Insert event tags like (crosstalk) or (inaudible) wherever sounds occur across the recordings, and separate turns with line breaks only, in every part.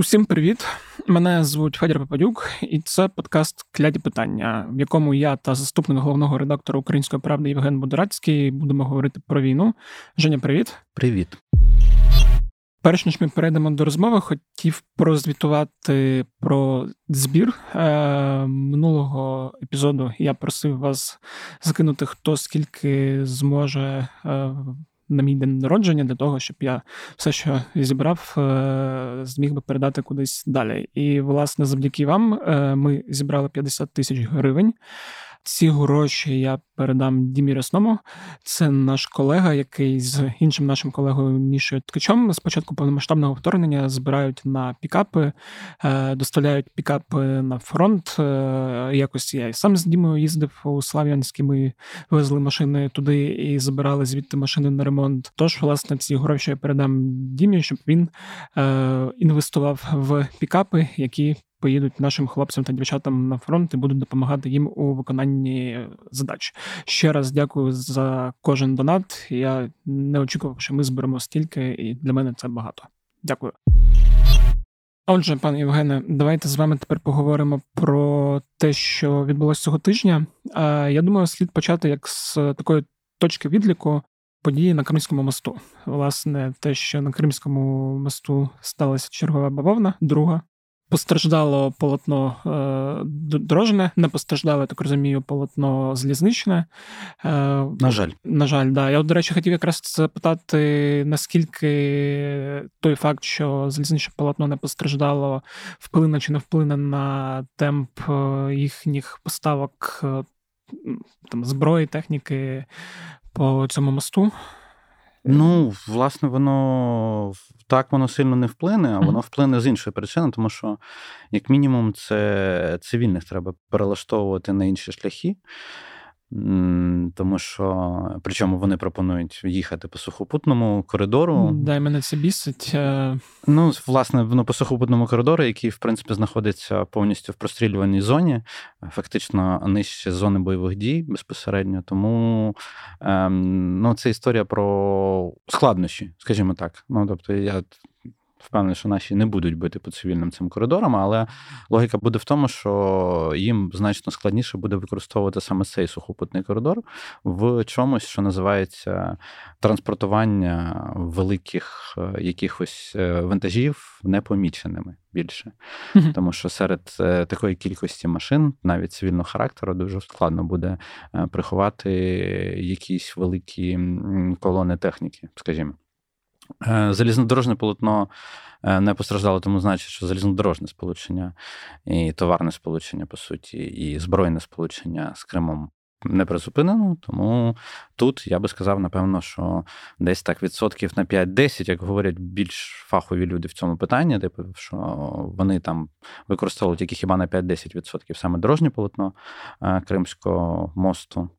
Усім привіт! Мене звуть Федір Попадюк, і це подкаст Кляді питання, в якому я та заступник головного редактора Української правди Євген Будорацький будемо говорити про війну. Женя, привіт.
Привіт.
Перш ніж ми перейдемо до розмови, хотів прозвітувати про збір Е, минулого епізоду. Я просив вас закинути хто скільки зможе. Е, на мій день народження для того, щоб я все, що зібрав, е, зміг би передати кудись далі. І, власне, завдяки вам е, ми зібрали 50 тисяч гривень. Ці гроші я передам Дімі Ресному. Це наш колега, який з іншим нашим колегою Мішою Ткачом спочатку повномасштабного вторгнення збирають на пікапи, е, доставляють пікапи на фронт. Е, якось я і сам з Дімою їздив у Слав'янськ, ми везли машини туди і забирали звідти машини на ремонт. Тож, власне, ці гроші я передам Дімі, щоб він е, інвестував в пікапи, які поїдуть нашим хлопцям та дівчатам на фронт і будуть допомагати їм у виконанні задач. Ще раз дякую за кожен донат. Я не очікував, що ми зберемо стільки, і для мене це багато. Дякую. Отже, пане Євгене, давайте з вами тепер поговоримо про те, що відбулося цього тижня. Я думаю, слід почати як з такої точки відліку події на Кримському мосту. Власне, те, що на Кримському мосту сталася чергова бавовна, друга Постраждало полотно е, дорожне, не постраждало, я так розумію, полотно залізничне.
Е, на жаль,
на жаль, да. Я, до речі, хотів якраз запитати, наскільки той факт, що залізничне полотно не постраждало, вплине чи не вплине на темп е, їхніх поставок там зброї, техніки по цьому мосту.
Ну, власне, воно так воно сильно не вплине, а воно вплине з іншої причини, тому що, як мінімум, це цивільних треба перелаштовувати на інші шляхи. Тому що, причому вони пропонують їхати по сухопутному коридору.
Дай мене це бісить. Е.
Ну, власне, ну, по сухопутному коридору, який, в принципі, знаходиться повністю в прострілюваній зоні, фактично нижче зони бойових дій безпосередньо. Тому ем, ну, це історія про складнощі, скажімо так. Ну, тобто, я впевнений, що наші не будуть бити по цивільним цим коридорам, але логіка буде в тому, що їм значно складніше буде використовувати саме цей сухопутний коридор в чомусь, що називається транспортування великих е, якихось е, вантажів непоміченими більше. Mm-hmm. Тому що серед е, такої кількості машин, навіть цивільного характеру, дуже складно буде приховати якісь великі колони техніки, скажімо. Е, залізнодорожне полотно е, не постраждало, тому значить, що залізнодорожне сполучення і товарне сполучення, по суті, і збройне сполучення з Кримом не призупинено. Тому тут я би сказав, напевно, що десь так відсотків на 5-10, як говорять більш фахові люди в цьому питанні, типу, що вони там використовують які хіба на 5-10% саме дорожнє полотно е, Кримського мосту,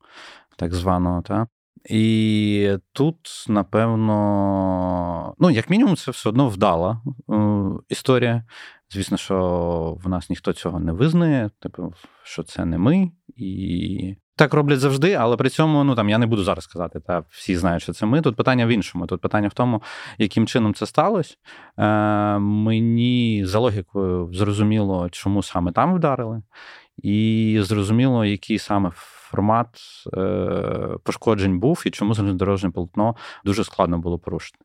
так званого. Та? І тут, напевно, ну, як мінімум, це все одно вдала е, історія. Звісно, що в нас ніхто цього не визнає, типу, що це не ми. І так роблять завжди, але при цьому ну там я не буду зараз казати, та всі знають, що це ми. Тут питання в іншому. Тут питання в тому, яким чином це сталося. Е, Мені за логікою зрозуміло, чому саме там вдарили, і зрозуміло, який саме формат е, пошкоджень був і чому залізнодорожне полотно дуже складно було порушити.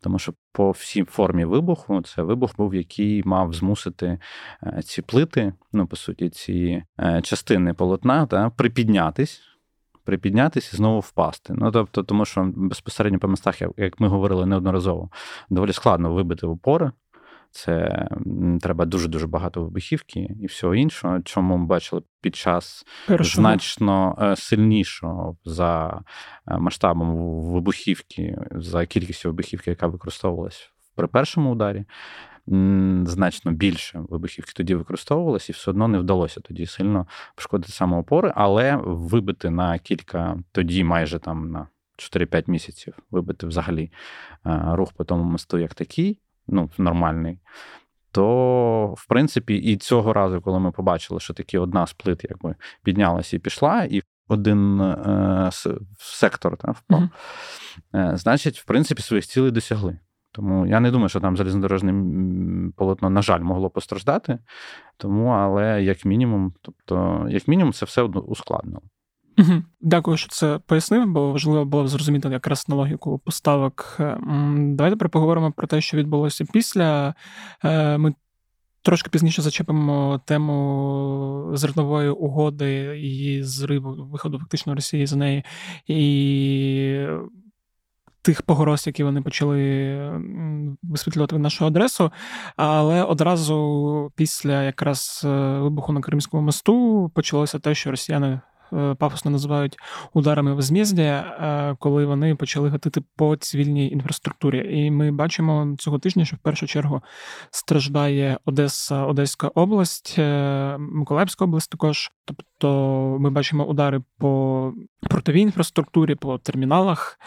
Тому що по всій формі вибуху це вибух був, який мав змусити е, ці плити, ну по суті, ці е, частини полотна та, припіднятись. Припіднятися і знову впасти. Ну тобто, тому що безпосередньо по містах, як ми говорили неодноразово, доволі складно вибити опори. Це треба дуже дуже багато вибухівки і всього іншого, чому ми бачили під час Першого. значно е, сильнішого за е, масштабом вибухівки, за кількістю вибухівки, яка використовувалась при першому ударі. Значно більше вибухівки тоді використовувалось, і все одно не вдалося тоді сильно пошкодити саме опори, але вибити на кілька, тоді майже там на 4-5 місяців, вибити взагалі е, рух по тому мосту як такий, ну, нормальний, то, в принципі, і цього разу, коли ми побачили, що таки одна з плит якби піднялася і пішла, і один е, сектор там, впав, mm-hmm. е, значить, в принципі, своїх цілей досягли. Тому я не думаю, що там залізнодорожне полотно, на жаль, могло постраждати. Тому, але як мінімум, тобто, як мінімум, це все ускладнило.
Дякую, що це пояснив, бо важливо було зрозуміти якраз на логіку поставок. Давайте тепер поговоримо про те, що відбулося після. Е, ми трошки пізніше зачепимо тему зернової угоди і зриву виходу фактично Росії з неї. І тих погроз, які вони почали висвітлювати в нашу адресу. Але одразу після якраз е, вибуху на Кримському мосту почалося те, що росіяни. Е, пафосно називають ударами возмездя, е, коли вони почали гатити по цивільній інфраструктурі. І ми бачимо цього тижня, що в першу чергу страждає Одеса, Одеська область, Миколаївська область також. Тобто ми бачимо удари по портовій інфраструктурі, по терміналах.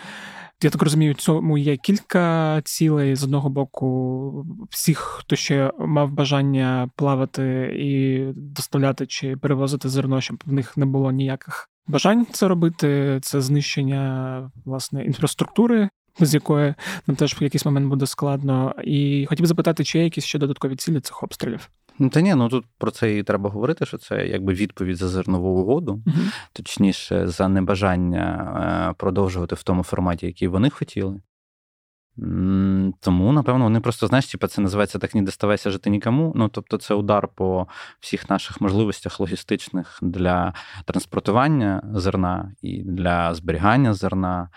Я так розумію, цьому є кілька цілей. З одного боку, всіх, хто ще мав бажання плавати і доставляти чи перевозити зерно, щоб в них не було ніяких бажань це робити. Це знищення власне інфраструктури. З якої нам теж в якийсь момент буде складно, і хотів запитати, чи є якісь ще додаткові цілі цих обстрілів?
Ну, та ні, ну тут про це і треба говорити, що це якби відповідь за зернову угоду, uh точніше, за небажання е, продовжувати в тому форматі, який вони хотіли. Тому, напевно, вони просто, знаєш, типу, це називається так не доставайся жити нікому. Ну, тобто, це удар по всіх наших можливостях логістичних для транспортування зерна і для зберігання зерна.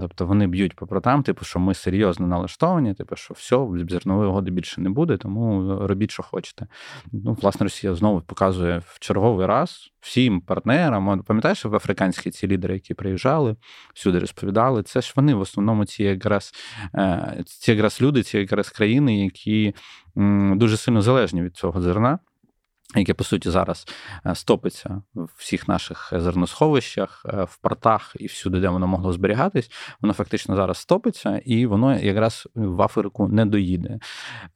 Тобто вони б'ють по протам, типу, що ми серйозно налаштовані, типу, що все, зернової угоди більше не буде, тому робіть, що хочете. Ну, власне, Росія знову показує в черговий раз всім партнерам. Пам'ятаєш, в африканські ці лідери, які приїжджали, всюди розповідали, це ж вони в основному ці якраз е, ці якраз люди, ці якраз країни, які дуже сильно залежні від цього зерна яке по суті зараз е, стопиться в всіх наших зерносховищах, е, в портах і всюди, де воно могло зберігатись, воно фактично зараз стопиться, і воно якраз в Африку не доїде.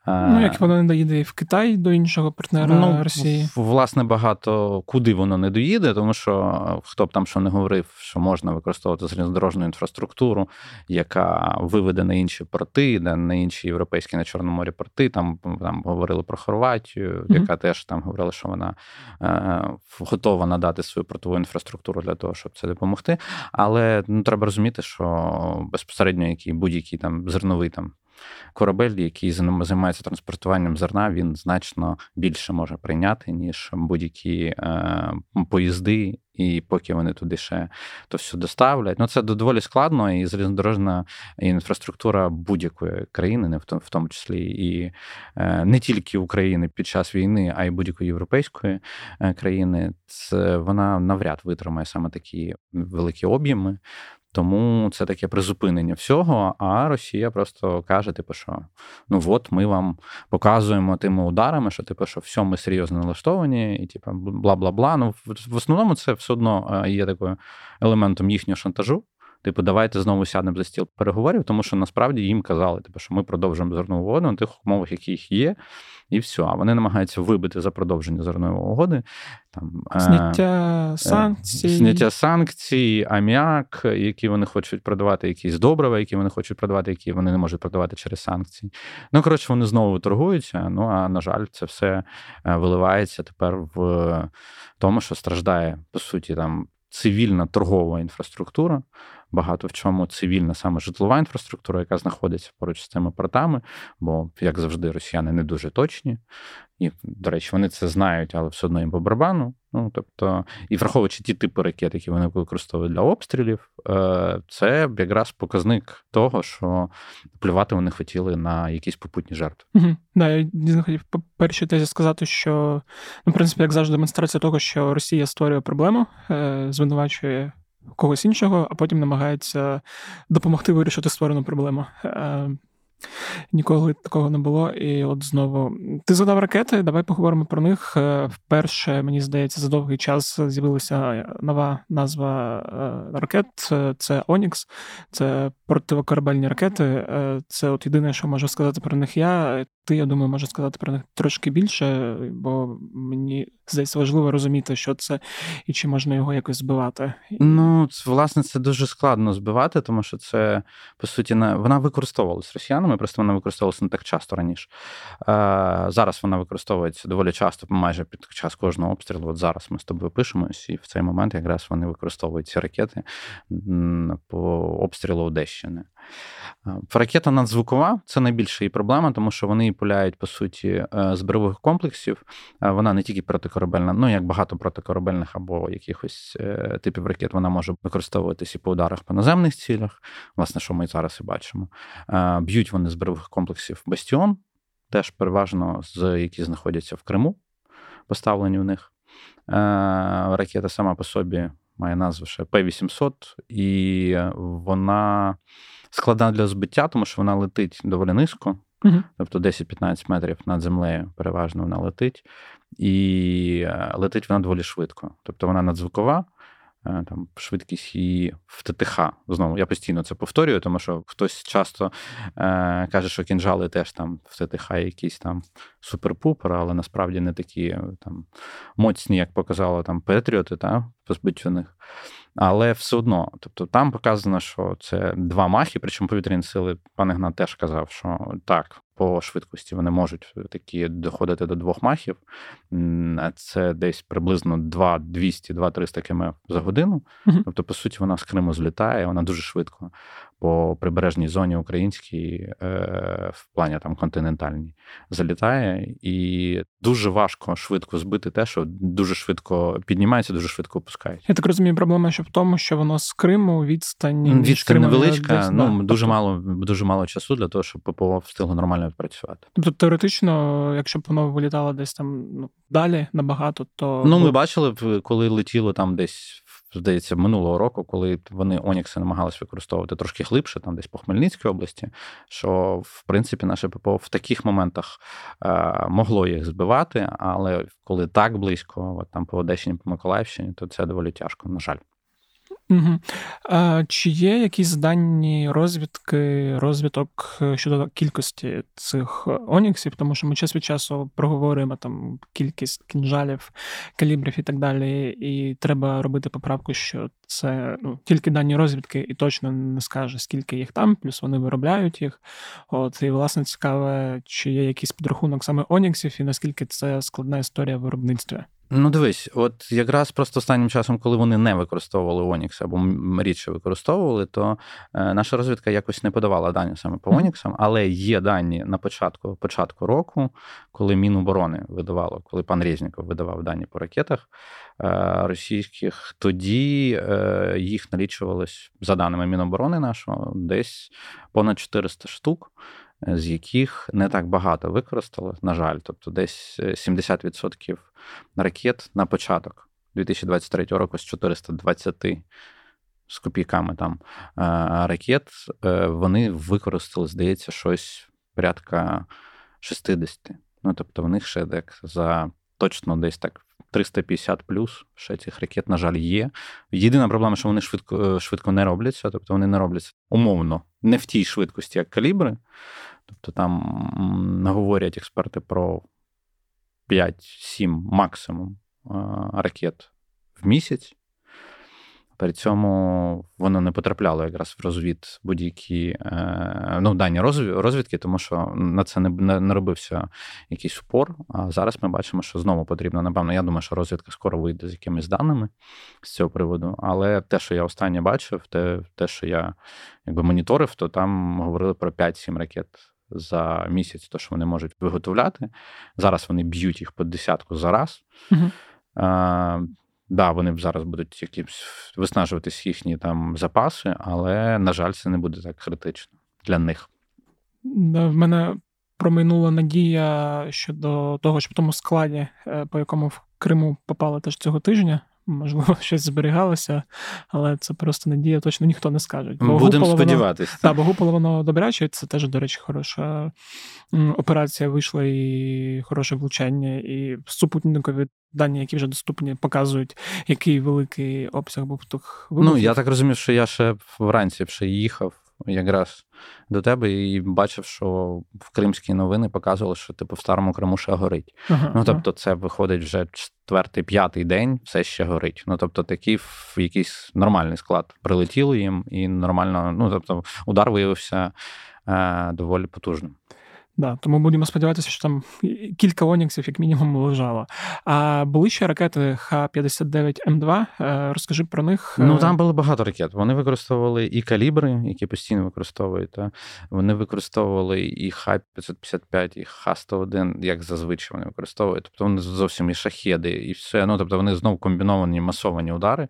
Ну як воно не доїде і в Китай до іншого партнера ну, Росії?
Власне, багато куди воно не доїде, тому що хто б там що не говорив, що можна використовувати залізнодорожну інфраструктуру, яка виведе на інші порти, на інші європейські на Чорному морі порти. Там там говорили про Хорватію, mm-hmm. яка теж там говорила говорили, що вона е, готова надати свою портову інфраструктуру для того, щоб це допомогти. Але ну, треба розуміти, що безпосередньо який будь-який там зерновий там корабель, який займається транспортуванням зерна, він значно більше може прийняти, ніж будь-які е, поїзди, і поки вони туди ще то все доставлять. Ну це доволі складно, і залізнодорожна інфраструктура будь-якої країни, не в тому, числі і е, не тільки України під час війни, а й будь-якої європейської е, країни. Це вона навряд витримає саме такі великі об'єми. Тому це таке призупинення всього. А Росія просто каже: типу, що ну от ми вам показуємо тими ударами, що типу, що все, ми серйозно налаштовані, і типу, бла бла бла. Ну в основному це все одно е, є такою елементом їхнього шантажу. Типу, давайте знову сядемо за стіл переговорів, тому що насправді їм казали, типу, що ми продовжуємо зернову угоду на тих умовах, які їх є, і все. А вони намагаються вибити за продовження зернової угоди.
Там, е, Зняття е, санкцій.
Зняття санкцій, аміак, які вони хочуть продавати, якісь добрива, які вони хочуть продавати, які вони не можуть продавати через санкції. Ну, коротше, вони знову торгуються. Ну, а на жаль, це все е, виливається тепер в тому, що страждає, по суті, там цивільна торгова інфраструктура багато в чому цивільна саме житлова інфраструктура, яка знаходиться поруч з цими портами, бо, як завжди, росіяни не дуже точні. І, до речі, вони це знають, але все одно їм по барабану. Ну, тобто, і враховуючи ті типи ракет, які вони використовують для обстрілів, е, це якраз показник того, що плювати вони хотіли на якісь попутні жертви.
Угу. Да, я дійсно хотів по першій тезі сказати, що ну, в принципі, як завжди, демонстрація того, що Росія створює проблему, е, звинувачує когось іншого, а потім намагається допомогти вирішити створену проблему. Е, Ніколи такого не було. І от знову ти згадав ракети. Давай поговоримо про них. Е, вперше, мені здається, за довгий час з'явилася нова назва е, ракет. Це Онікс, це противокорабельні ракети. Це от єдине, що можу сказати про них я. Ти, я думаю, можу сказати про них трошки більше, бо мені здається, важливо розуміти, що це і чи можна його якось збивати.
Ну, власне, це дуже складно збивати, тому що це по суті не вона використовувалась росіянами, просто вона використовувалася не так часто раніше. Зараз вона використовується доволі часто, майже під час кожного обстрілу. От зараз ми з тобою пишемось, і в цей момент якраз вони використовують ці ракети по обстрілу Одещини. Ракета надзвукова це найбільша її проблема, тому що вони пуляють, по суті, е, з бойових комплексів. Вона не тільки протикорабельна, ну як багато протикорабельних або якихось е, типів ракет, вона може використовуватися і по ударах по наземних цілях, власне, що ми зараз і бачимо. Б'ють вони з бойових комплексів Бастіон, теж переважно з які знаходяться в Криму, поставлені у них. Е, ракета сама по собі має назву ще П-800, і вона складна для збиття, тому що вона летить доволі низько, uh тобто 10-15 метрів над землею переважно вона летить, і е, летить вона доволі швидко. Тобто вона надзвукова, Е, там швидкість її в ТТХ. Знову я постійно це повторюю, тому що хтось часто е, каже, що кінжали теж там в ТТХ якісь там супер-пупер, але насправді не такі е, там моцні, як показали там Петріоти, та позбиттю них. Але все одно, тобто там показано, що це два махи, причому повітряні сили, пан Гнат теж казав, що так, по швидкості вони можуть такі доходити до двох махів. Це десь приблизно 2-200-2-300 км за годину. Тобто, по суті, вона з Криму злітає, вона дуже швидко по прибережній зоні українській, е, в плані там континентальній, залітає, і дуже важко швидко збити те, що дуже швидко піднімається, дуже швидко опускається.
Я так розумію, проблема ще в тому, що воно з Криму відстань
відстань невеличка. Десь, ну да. дуже тобто... мало, дуже мало часу для того, щоб ППО встигло нормально відпрацювати.
Тобто теоретично, якщо б воно вилітало десь там ну, далі набагато, то
ну ми бачили, коли летіло там десь здається, минулого року, коли вони Онікси намагалися використовувати трошки глибше, там десь по Хмельницькій області, що в принципі наше ППО в таких моментах е, могло їх збивати, але коли так близько, от там по Одещині, по Миколаївщині, то це доволі тяжко, на жаль.
Угу. А, Чи є якісь дані розвідки, розвиток е, щодо кількості цих оніксів? Тому що ми час від часу проговорюємо там кількість кінжалів, калібрів і так далі, і треба робити поправку, що це ну, тільки дані розвідки, і точно не скаже, скільки їх там, плюс вони виробляють їх. От і власне цікаве, чи є якийсь підрахунок саме оніксів, і наскільки це складна історія в виробництві.
Ну, дивись, от якраз просто останнім часом, коли вони не використовували Онікс або рідше використовували, то е, наша розвідка якось не подавала дані саме по Оніксам, але є дані на початку початку року, коли Міноборони видавало, коли пан Резніков видавав дані по ракетах е, російських, тоді е, їх налічувалось за даними Міноборони нашого десь понад 400 штук з яких не так багато використали, на жаль, тобто десь 70% е, ракет на початок 2023 року з 420 з копійками там е, ракет, е, вони використали, здається, щось порядка 60. Ну, тобто, в них ще так за точно десь так 350 плюс ще цих ракет, на жаль, є. Єдина проблема, що вони швидко швидко не робляться, тобто вони не робляться умовно, не в тій швидкості, як калібри. Тобто там говорять експерти про 5-7 максимум ракет в місяць. При цьому воно не потрапляло якраз в розвід будь-які е, ну, дані розвідки, тому що на це не, не робився якийсь упор. А зараз ми бачимо, що знову потрібно, напевно, я думаю, що розвідка скоро вийде з якимись даними з цього приводу. Але те, що я останнє бачив, те, те що я якби моніторив, то там говорили про 5-7 ракет за місяць, то що вони можуть виготовляти. Зараз вони б'ють їх по десятку за раз. Угу. Да, вони зараз будуть якимсь виснажуватись їхні там запаси, але, на жаль, це не буде так критично для них.
В мене промайнула надія щодо того, що в тому складі, е, по якому в Криму попали теж цього тижня, можливо, (laughs) щось зберігалося, але це просто надія, точно ніхто не скаже.
Будемо сподіватися.
Так, бо гуполо воно добряче, це теж, до речі, хороша операція вийшла і хороше влучання, і супутникові дані, які вже доступні, показують, який великий обсяг був тих
вибухів. Ну, я так розумію, що я ще вранці ще їхав якраз до тебе і бачив, що в кримські новини показували, що типу в старому Криму ще горить. Ага, ну тобто, це виходить вже четвертий, п'ятий день, все ще горить. Ну тобто, такий в якийсь нормальний склад прилетіло їм, і нормально, ну тобто, удар виявився е, доволі потужним.
Да, Тому будемо сподіватися, що там кілька Оніксів, як мінімум, лежало. А були ще ракети Х-59М2. Е, розкажи про них.
Ну там було багато ракет. Вони використовували і калібри, які постійно використовують. Та? Вони використовували і Х-555, і Х-101, як зазвичай вони використовують. Тобто вони зовсім і шахеди, і все. Ну тобто вони знову комбіновані масовані удари.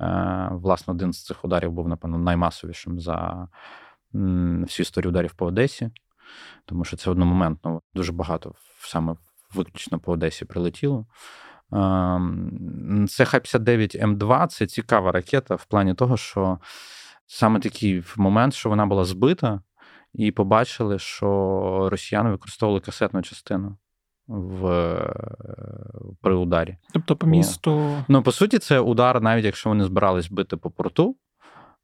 Е, власне, один з цих ударів був, напевно, наймасовішим за всю історію ударів по Одесі тому що це одномоментно дуже багато саме виключно по Одесі прилетіло. Ем, це Х-59М2 це цікава ракета в плані того, що саме такий момент, що вона була збита, і побачили, що росіяни використовували касетну частину в при ударі.
Тобто по місту.
Ну, по суті, це удар, навіть якщо вони збирались бити по порту,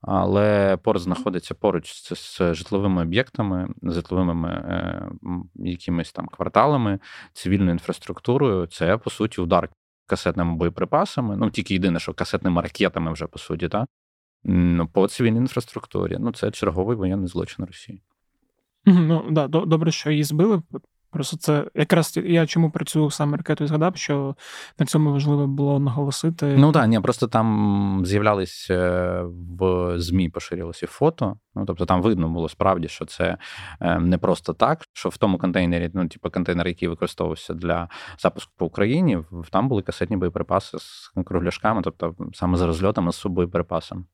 але порт знаходиться поруч з, з житловими об'єктами, житловими е, якимись там кварталами, цивільною інфраструктурою. Це по суті удар касетними боєприпасами. Ну тільки єдине, що касетними ракетами вже по суті, так? Ну, по цивільній інфраструктурі. Ну, це черговий воєнний злочин Росії.
Ну да, добре, що її збили. Просто це якраз я чому працюю саме ракетою згадав, що на цьому важливо було наголосити.
Ну так, ні, просто там з'являлись е, в ЗМІ, поширювалися фото. Ну тобто там видно було справді, що це е, не просто так, що в тому контейнері, ну типу контейнер, який використовувався для запуску по Україні, там були касетні боєприпаси з кругляшками, тобто саме з розльотами з боєприпасами.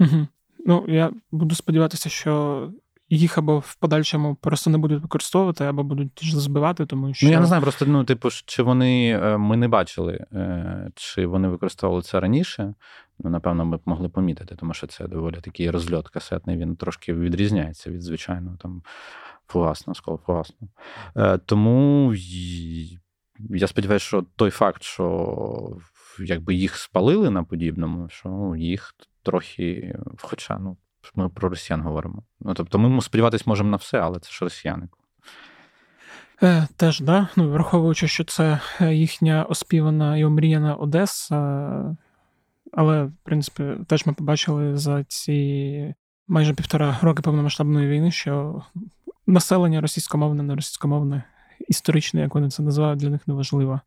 Угу. Ну я буду сподіватися, що їх або в подальшому просто не будуть використовувати, або будуть збивати, тому що.
Ну, я не знаю, просто ну, типу, чи вони е, ми не бачили, е, чи вони використовували це раніше. Ну, напевно, ми б могли помітити, тому що це доволі такий розльот касетний, він трошки відрізняється від звичайного там фугасного, сколофугасного. Е, тому я сподіваюся, що той факт, що якби їх спалили на подібному, що їх трохи, хоча, ну ми про росіян говоримо. Ну тобто, ми сподіватися можемо на все, але це ж росіяни.
Е, Теж, да. Ну, враховуючи, що це е, їхня оспівана і омріяна Одеса. Але, в принципі, теж ми побачили за ці майже півтора роки повномасштабної війни, що населення російськомовне, не російськомовне історичне, як вони це називають, для них не важливо.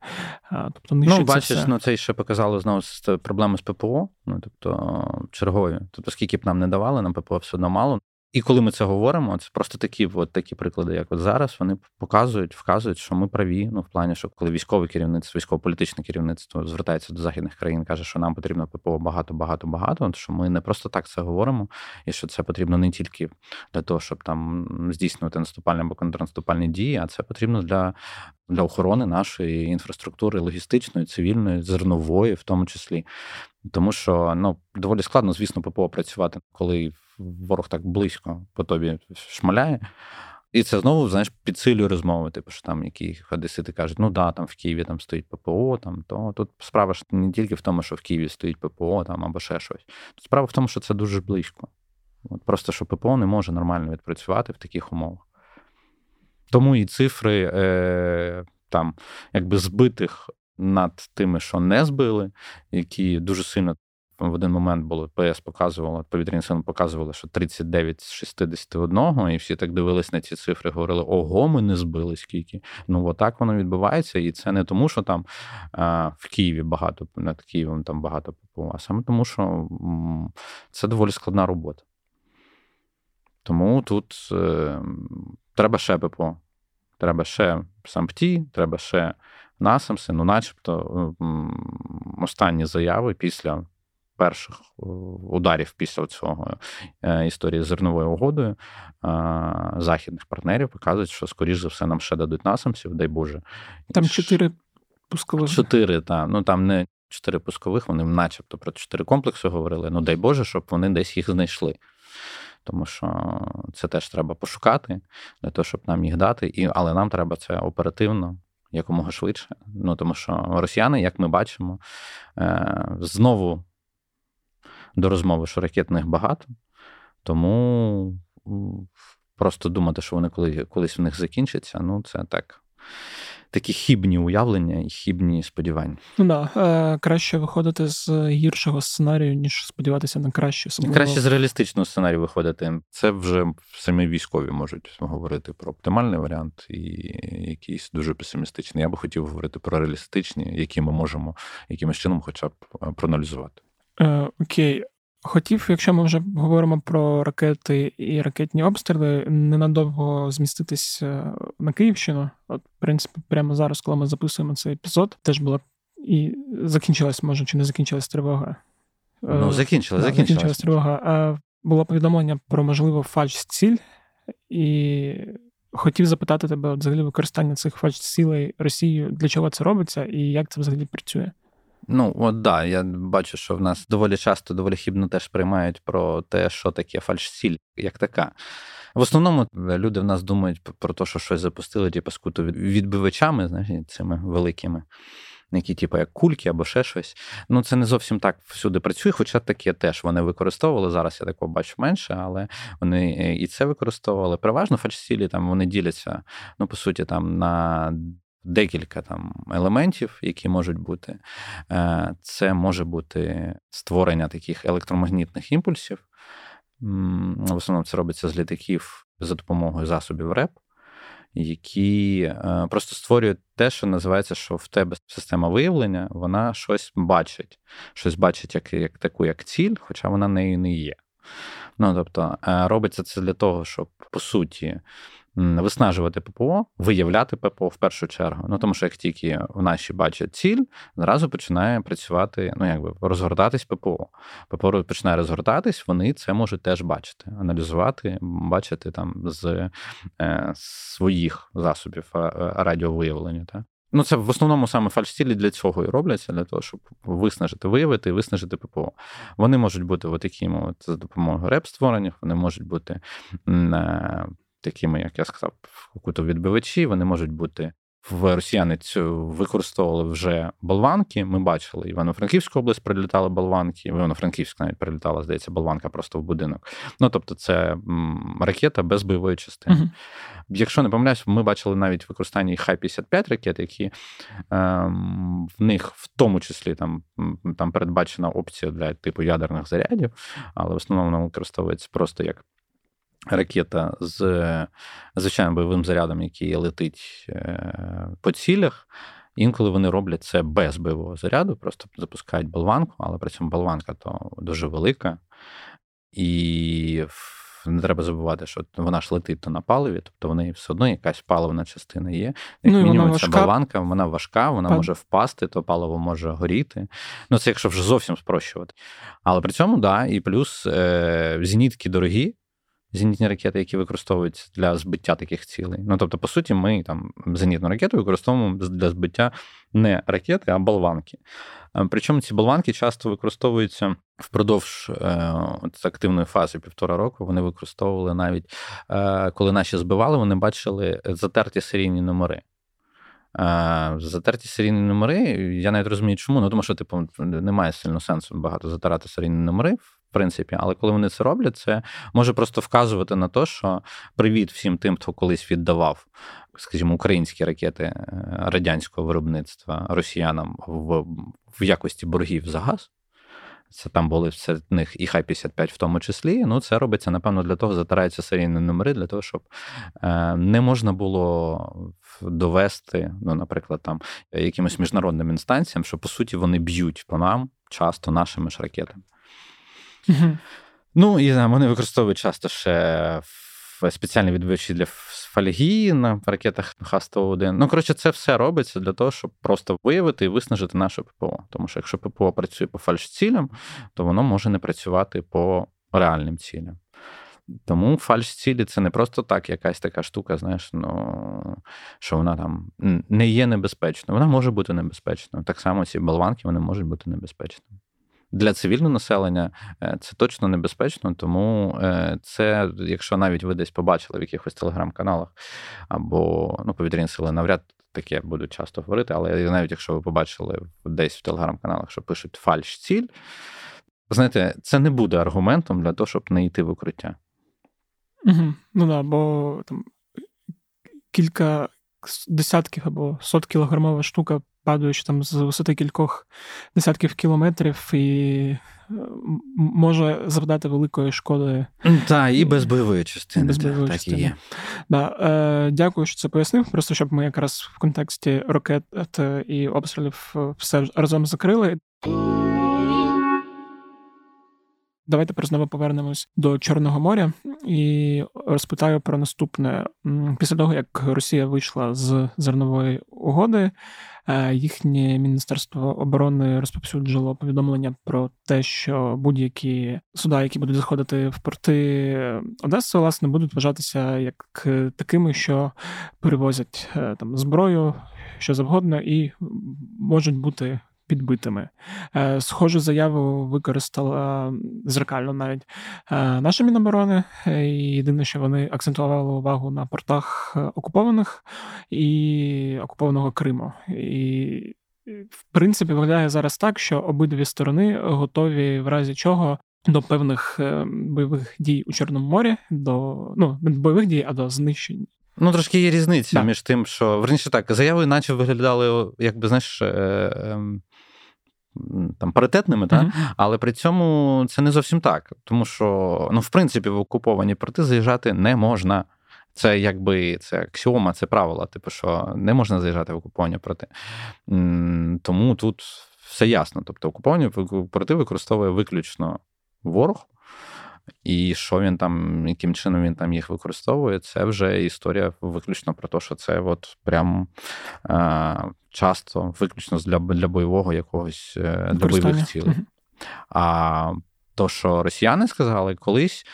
Тобто, ну, бачиш, все. ну це ще показало знову проблеми з ППО. Ну тобто чергові. Тобто, скільки б нам не давали, нам ППО все одно мало. І коли ми це говоримо, це просто такі от такі приклади, як от зараз, вони показують, вказують, що ми праві. Ну, в плані, що коли військове керівництво, військово-політичне керівництво звертається до західних країн, каже, що нам потрібно ППО багато, багато, багато. Що ми не просто так це говоримо, і що це потрібно не тільки для того, щоб там здійснювати наступальні або контрнаступальні дії, а це потрібно для. Для охорони нашої інфраструктури логістичної, цивільної, зернової, в тому числі, тому що ну доволі складно, звісно, ППО працювати, коли ворог так близько по тобі шмаляє. І це знову, знаєш, підсилює розмови, типу, що там які одесити кажуть, ну да, там в Києві там стоїть ППО, там то. Тут справа ж не тільки в тому, що в Києві стоїть ППО там або ще щось. Тут справа в тому, що це дуже близько. От Просто що ППО не може нормально відпрацювати в таких умовах. Тому і цифри е, там, якби збитих над тими, що не збили, які дуже сильно в один момент було ПС показувало, повітряні сили показували, що 39 з 61, і всі так дивились на ці цифри, говорили: ого, ми не збили скільки. Ну отак воно відбувається, і це не тому, що там а, в Києві багато над Києвом там багато ППО, а саме тому, що м, це доволі складна робота. Тому тут е, треба ще ППО, треба ще сампті, треба ще насамси, ну, начебто, останні заяви після перших е, ударів після цього е, історії з зерновою угодою західних партнерів показують, що, скоріш за все, нам ще дадуть насамсів, дай Боже.
Там чотири пускових.
Чотири, так. Ну там не чотири пускових, вони начебто про чотири комплекси говорили. Ну, дай Боже, щоб вони десь їх знайшли. Тому що це теж треба пошукати для того, щоб нам їх дати. І, Але нам треба це оперативно якомога швидше. Ну тому що росіяни, як ми бачимо, е, знову до розмови, що ракет них багато. Тому просто думати, що вони коли, колись в них закінчаться, ну це так такі хібні уявлення і хібні сподівання.
Ну да, е, краще виходити з гіршого сценарію, ніж сподіватися на краще.
Особливо... Краще з реалістичного сценарію виходити. Це вже самі військові можуть говорити про оптимальний варіант і якийсь дуже песимістичний. Я би хотів говорити про реалістичні, які ми можемо якимось чином, хоча б е, проаналізувати.
Е, Окей. Хотів, якщо ми вже говоримо про ракети і ракетні обстріли, ненадовго зміститись е, на Київщину. От, в принципі, прямо зараз, коли ми записуємо цей епізод, теж була і закінчилась, може, чи не закінчилась тривога.
Ну, закінчилась, да, закінчилась. закінчилась
тривога. Було повідомлення про можливо фальш-ціль, і хотів запитати тебе от, взагалі використання цих фальш-цілей Росією, для чого це робиться, і як це взагалі працює.
Ну, от да, я бачу, що в нас доволі часто, доволі хібно теж приймають про те, що таке фальш-сіль, як така. В основному люди в нас думають про те, що щось запустили, типу, скуту відбивачами, знаєш, цими великими, які, типу, як кульки або ще щось. Ну, це не зовсім так всюди працює, хоча таке теж вони використовували. Зараз я такого бачу менше, але вони е, і це використовували. Переважно фальш-сілі там вони діляться, ну, по суті, там на декілька там елементів, які можуть бути. Е, це може бути створення таких електромагнітних імпульсів. В основному це робиться з літаків за допомогою засобів РЕП, які е, просто створюють те, що називається, що в тебе система виявлення, вона щось бачить, щось бачить як як таку, як ціль, хоча вона нею не є. Ну, тобто, е, робиться це для того, щоб по суті виснажувати ППО, виявляти ППО в першу чергу. Ну тому що як тільки в наші бачать ціль, зразу починає працювати, ну якби розгортатись ППО. ППО починає розгортатись, вони це можуть теж бачити, аналізувати, бачити там з е, своїх засобів е, радіовиявлення. Так? Ну, це в основному саме фальш-цілі для цього і робляться, для того, щоб виснажити, виявити і виснажити ППО. Вони можуть бути от такими от за допомогою реп-створення, вони можуть бути е, такими, як я сказав, відбивачі, вони можуть бути. В росіяни цю використовували вже болванки. Ми бачили Івано-Франківську область прилітали болванки. В Івано-Франківськ навіть прилітала, здається, болванка просто в будинок. Ну тобто, це ракета без бойової частини. Uh-huh. Якщо не помиляюсь, ми бачили навіть використання Х-55 ракет, які ем, в них в тому числі там там передбачена опція для типу ядерних зарядів, але в основному вона використовується просто як ракета з звичайним бойовим зарядом, який летить е, по цілях. Інколи вони роблять це без бойового заряду, просто запускають болванку, але при цьому болванка то дуже велика. І не треба забувати, що вона ж летить то на паливі, тобто в неї все одно якась паливна частина є. Як ну, мінімум, ця болванка, вона важка, вона Пан... може впасти, то паливо може горіти. Ну, це якщо вже зовсім спрощувати. Але при цьому, да, і плюс е, зенітки дорогі зенітні ракети, які використовуються для збиття таких цілей. Ну тобто, по суті, ми там зенітну ракету використовуємо для збиття не ракети, а болванки. Причому ці болванки часто використовуються впродовж е, активної фази півтора року. Вони використовували навіть е, коли наші збивали, вони бачили затерті серійні номери. Затерті серійні номери, я навіть розумію, чому. Ну тому що, типу, немає сильно сенсу багато затирати серійні номери, в принципі, але коли вони це роблять, це може просто вказувати на те, що привіт всім тим, хто колись віддавав, скажімо, українські ракети е, радянського виробництва росіянам в, в якості боргів за газ. Це там були серед них і хай 55 в тому числі. Ну, це робиться, напевно, для того, затираються серійні номери, для того, щоб е, не можна було довести, ну, наприклад, там якимось міжнародним інстанціям, що по суті вони б'ють по нам часто нашими ж ракетами. Угу. Ну і вони використовують часто ще спеціальні відбивачі для фальгії на ракетах Х-101. Ну, коротше, це все робиться для того, щоб просто виявити і виснажити наше ППО. Тому що якщо ППО працює по фальш-цілям, то воно може не працювати по реальним цілям. Тому фальш-цілі це не просто так, якась така штука, знаєш, ну що вона там не є небезпечною. Вона може бути небезпечною. Так само ці болванки вони можуть бути небезпечними. Для цивільного населення е, це точно небезпечно, тому е, це, якщо навіть ви десь побачили в якихось телеграм-каналах або ну, повітряні сили, навряд таке будуть часто говорити, але навіть якщо ви побачили десь в телеграм-каналах, що пишуть фальш-ціль, знаєте, це не буде аргументом для того, щоб не йти в укриття.
Ну да, бо там кілька десятків або сот кілограмова штука, падаючи там з висоти кількох десятків кілометрів, і може завдати великої шкоди.
Так, і без бойової частини.
Без бойової
так
частини.
і є.
Да. Е, Дякую, що це пояснив. Просто щоб ми якраз в контексті ракет і обстрілів все разом закрили. Давайте про знову повернемось до Чорного моря і розпитаю про наступне. Після того, як Росія вийшла з зернової угоди, е, їхнє міністерство оборони розповсюджило повідомлення про те, що будь-які суда, які будуть заходити в порти Одеси, власне, будуть вважатися як такими, що перевозять е, там зброю, що завгодно, і можуть бути підбитими. Е, схожу заяву використала зеркально навіть е, наша Міноборони. Е, Єдине, що вони акцентували увагу на портах окупованих і окупованого Криму. І в принципі виглядає зараз так, що обидві сторони готові в разі чого. До певних бойових дій у Чорному морі, до ну не бойових дій, а до знищень.
Ну, трошки є різниця да. між тим, що верніше так, заяви, наче виглядали, якби знаєш, ем, там паритетними, та? але при цьому це не зовсім так. Тому що, ну, в принципі, в окуповані порти заїжджати не можна. Це якби це аксіома, це правило, типу, що не можна заїжджати в окуповані порти. Тому тут все ясно. Тобто, окуповані порти використовує виключно ворог. І що він там, яким чином він там їх використовує, це вже історія виключно про те, що це от прям е, часто виключно для для бойового якогось е, для бойових цілей. А то, що росіяни сказали колись.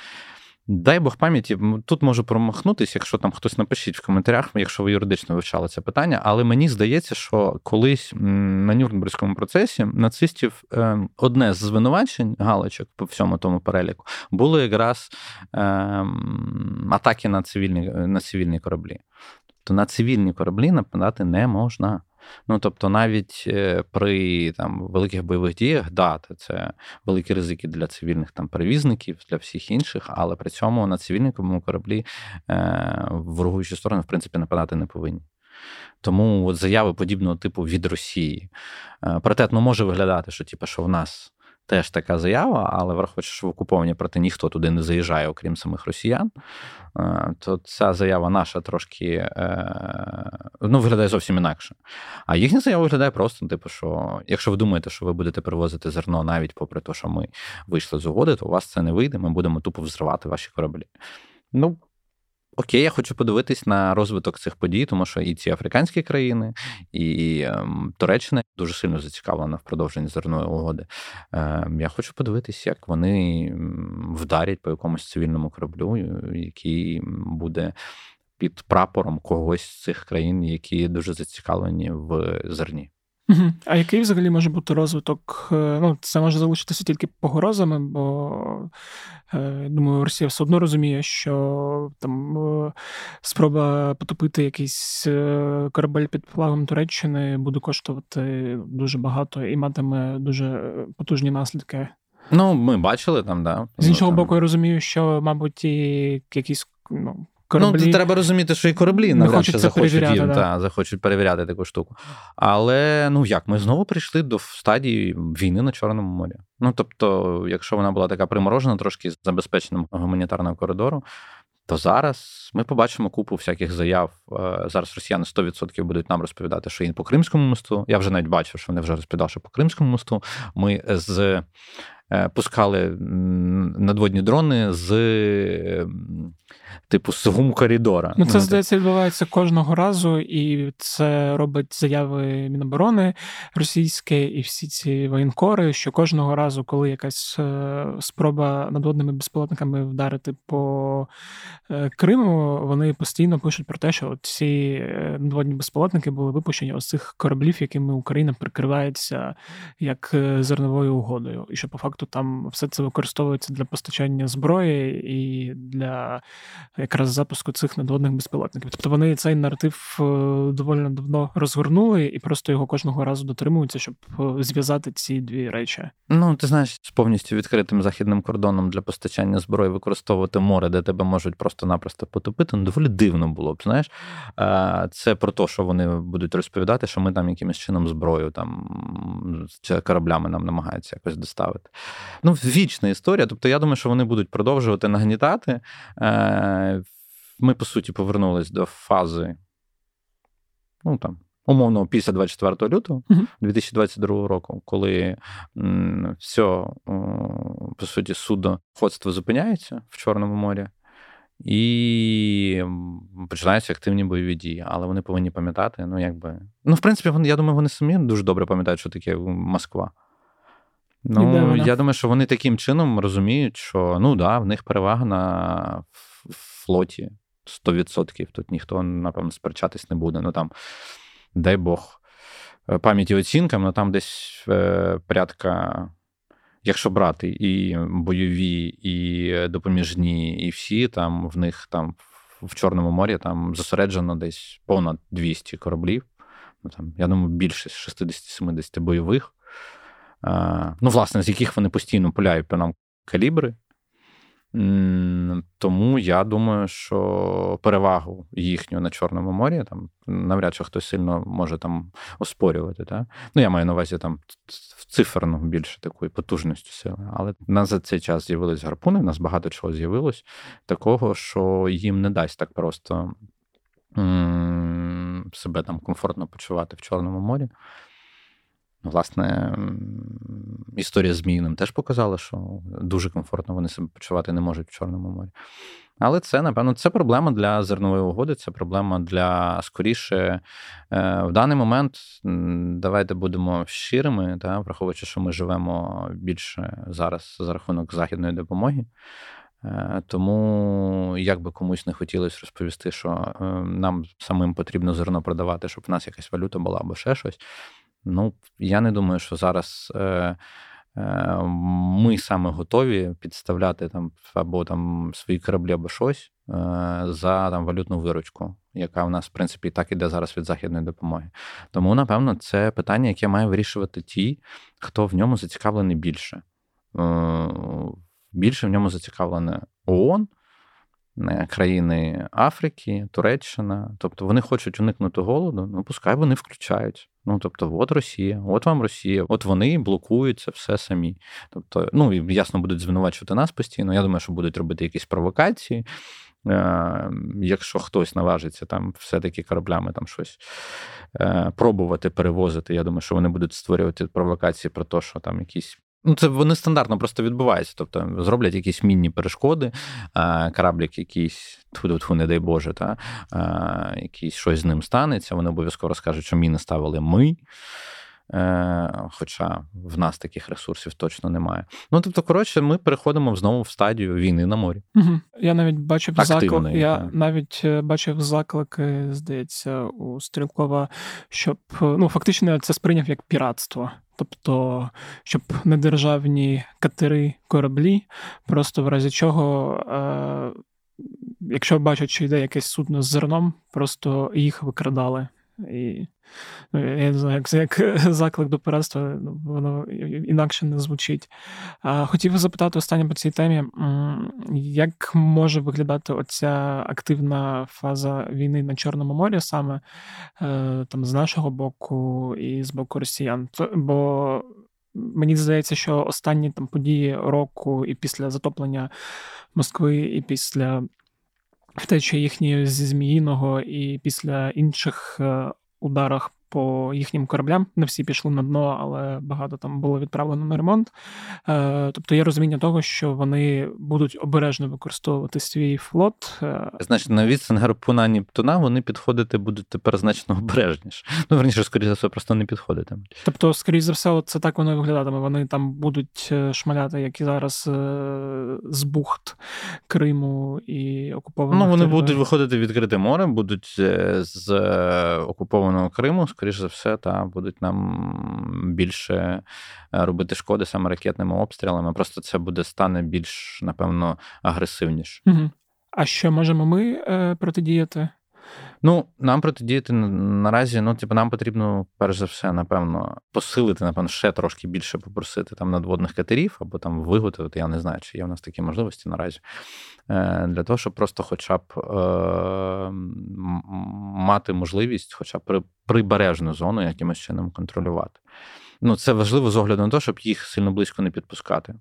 Дай Бог пам'яті, тут можу промахнутися, якщо там хтось напишіть в коментарях, якщо ви юридично вивчали це питання. Але мені здається, що колись на Нюрнберзькому процесі нацистів е, одне з звинувачень галочок по всьому тому переліку було якраз е, атаки на цивільні на цивільні кораблі. Тобто на цивільні кораблі нападати не можна. Ну тобто, навіть е, при там великих бойових діях, да, це великі ризики для цивільних там перевізників, для всіх інших, але при цьому на цивільному кораблі е, ворогуючі сторони в принципі нападати не повинні. Тому от заяви подібного типу від Росії. Е, ну, може виглядати, що типу, що в нас теж така заява, але враховуючи, що в окуповані проти ніхто туди не заїжджає, окрім самих росіян, е, то ця заява наша трошки е, ну, виглядає зовсім інакше. А їхня заява виглядає просто, типу, що якщо ви думаєте, що ви будете привозити зерно навіть попри те, що ми вийшли з угоди, то у вас це не вийде, ми будемо тупо взривати ваші кораблі. Ну, Окей, я хочу подивитись на розвиток цих подій, тому що і ці африканські країни, і ем, Туреччина дуже сильно зацікавлена в продовженні зерної угоди. Ем, я хочу подивитись, як вони вдарять по якомусь цивільному кораблю, який буде під прапором когось з цих країн, які дуже зацікавлені в зерні.
Угу. А який взагалі може бути розвиток? Е, ну, це може залишитися тільки погрозами, бо е, думаю, Росія все одно розуміє, що там е, спроба потопити якийсь корабель під флагом Туреччини буде коштувати дуже багато і матиме дуже потужні наслідки.
Ну, ми бачили там, да.
З іншого там... боку, я розумію, що, мабуть, і якісь ну,
кораблі. Ну, треба розуміти, що і кораблі навряд чи захочуть їм, да. та, захочуть перевіряти таку штуку. Але ну як, ми знову прийшли до стадії війни на Чорному морі. Ну тобто, якщо вона була така приморожена, трошки з забезпеченням гуманітарного коридору. То зараз ми побачимо купу всяких заяв. Е, зараз росіяни 100% будуть нам розповідати, що і по Кримському мосту. Я вже навіть бачив, що вони вже розповідали, що по Кримському мосту ми з пускали надводні дрони з типу з коридора.
Ну, це здається, відбувається кожного разу, і це робить заяви Міноборони російське і всі ці воєнкори, що кожного разу, коли якась е, спроба надводними безпілотниками вдарити по е, Криму, вони постійно пишуть про те, що ці надводні безпілотники були випущені з цих кораблів, якими Україна прикривається як зерновою угодою, і що по факту там все це використовується для постачання зброї і для якраз запуску цих надводних безпілотників. Тобто вони цей наратив е, доволі давно розгорнули і просто його кожного разу дотримуються, щоб е, зв'язати ці дві речі.
Ну ти знаєш, з повністю відкритим західним кордоном для постачання зброї використовувати море, де тебе можуть просто-напросто потопити. Ну доволі дивно було б. Знаєш, це про те, що вони будуть розповідати, що ми там якимось чином зброю там чи кораблями нам намагаються якось доставити. Ну, вічна історія. Тобто, я думаю, що вони будуть продовжувати нагнітати. Е, ми, по суті, повернулись до фази, ну там. Умовно, після 24 лютого 2022 року, коли все, по суті, судоходство зупиняється в Чорному морі, і починаються активні бойові дії. Але вони повинні пам'ятати, ну, якби. Ну, в принципі, вони, я думаю, вони самі дуже добре пам'ятають, що таке Москва. Ну, я думаю, що вони таким чином розуміють, що ну да, в них перевага на флоті 100%. Тут ніхто, напевно, сперечатись не буде. Ну там, дай Бог, е, пам'яті оцінкам, ну там десь е, порядка. Якщо брати і бойові, і допоміжні, і всі, там в них там в Чорному морі там зосереджено десь понад 200 кораблів. Ну, там, Я думаю, більше 60-70 бойових ну, власне, з яких вони постійно пуляють по нам калібри. Тому я думаю, що перевагу їхню на Чорному морі там навряд чи хтось сильно може там оспорювати. Так? Ну, я маю на увазі там циферну більше такої потужності сили. Але в нас за цей час з'явились гарпуни, в нас багато чого з'явилось такого, що їм не дасть так просто себе там комфортно почувати в Чорному морі. Власне, історія з Зміїним теж показала, що дуже комфортно вони себе почувати не можуть в Чорному морі. Але це, напевно, це проблема для зернової угоди, це проблема для скоріше. Е, в даний момент давайте будемо щирими, та, враховуючи, що ми живемо більше зараз за рахунок західної допомоги. Е, тому як би комусь не хотілося розповісти, що е, нам самим потрібно зерно продавати, щоб в нас якась валюта була або ще щось. Ну, я не думаю, що зараз е, е, ми саме готові підставляти там або там свої кораблі, або щось е, за там валютну виручку, яка в нас, в принципі, і так іде зараз від західної допомоги. Тому, напевно, це питання, яке має вирішувати ті, хто в ньому зацікавлений більше. Е, більше в ньому зацікавлене ООН. Е, країни Африки, Туреччина, тобто вони хочуть уникнути голоду, ну пускай вони включають. Ну, тобто, от Росія, от вам Росія, от вони блокують це все самі. Тобто, ну і ясно, будуть звинувачувати нас постійно. Я думаю, що будуть робити якісь провокації. Е, якщо хтось наважиться там все-таки кораблями там щось е, пробувати перевозити, я думаю, що вони будуть створювати провокації про те, що там якісь Ну, це вони стандартно просто відбуваються. Тобто зроблять якісь мінні перешкоди, кораблік якийсь, тьфу не дай Боже, та, якийсь щось з ним станеться. Вони обов'язково скажуть, що міни ставили ми. Е, хоча в нас таких ресурсів точно немає. Ну тобто, коротше, ми переходимо знову в стадію війни на морі.
Угу. Я навіть бачив заклик. Я так. навіть е, бачив заклики, здається, у Стрілкова, щоб ну фактично це сприйняв як піратство. Тобто, щоб недержавні катери кораблі, просто в разі чого, е, якщо бачать, що йде якесь судно з зерном, просто їх викрадали. І ну, я не знаю, як як (laughs) заклик до пиратства, ну, воно інакше не звучить. Хотів запитати останнє по цій темі, як може виглядати оця активна фаза війни на Чорному морі, саме е, там з нашого боку і з боку росіян? Бо мені здається, що останні там події року і після затоплення Москви, і після втечі їхньої зі Зміїного і після інших е, ударах по їхнім кораблям. Не всі пішли на дно, але багато там було відправлено на ремонт. Е, тобто є розуміння того, що вони будуть обережно використовувати свій флот.
Е, Значить, на відстань гарпуна Нептуна вони підходити будуть тепер значно обережніше. Ну, верніше, скоріше за все, просто не підходитимуть.
Тобто, скоріш за все, це так воно і виглядатиме. Вони там будуть е, шмаляти, як і зараз з бухт Криму і окупованого.
Ну, вони території. будуть виходити в відкрите море, будуть з окупованого Криму скоріш за все, та будуть нам більше е, робити шкоди саме ракетними обстрілами. Просто це буде стане більш, напевно, агресивніше.
Угу. А що можемо ми е, протидіяти?
Ну, нам протидіяти наразі, ну, типу, нам потрібно, перш за все, напевно, посилити, напевно, ще трошки більше попросити там надводних катерів або там виготовити. Я не знаю, чи є в нас такі можливості наразі. Е, для того, щоб просто хоча б е, мати можливість, хоча б прибережну зону якимось чином контролювати. Ну, це важливо з огляду на те, щоб їх сильно близько не підпускати.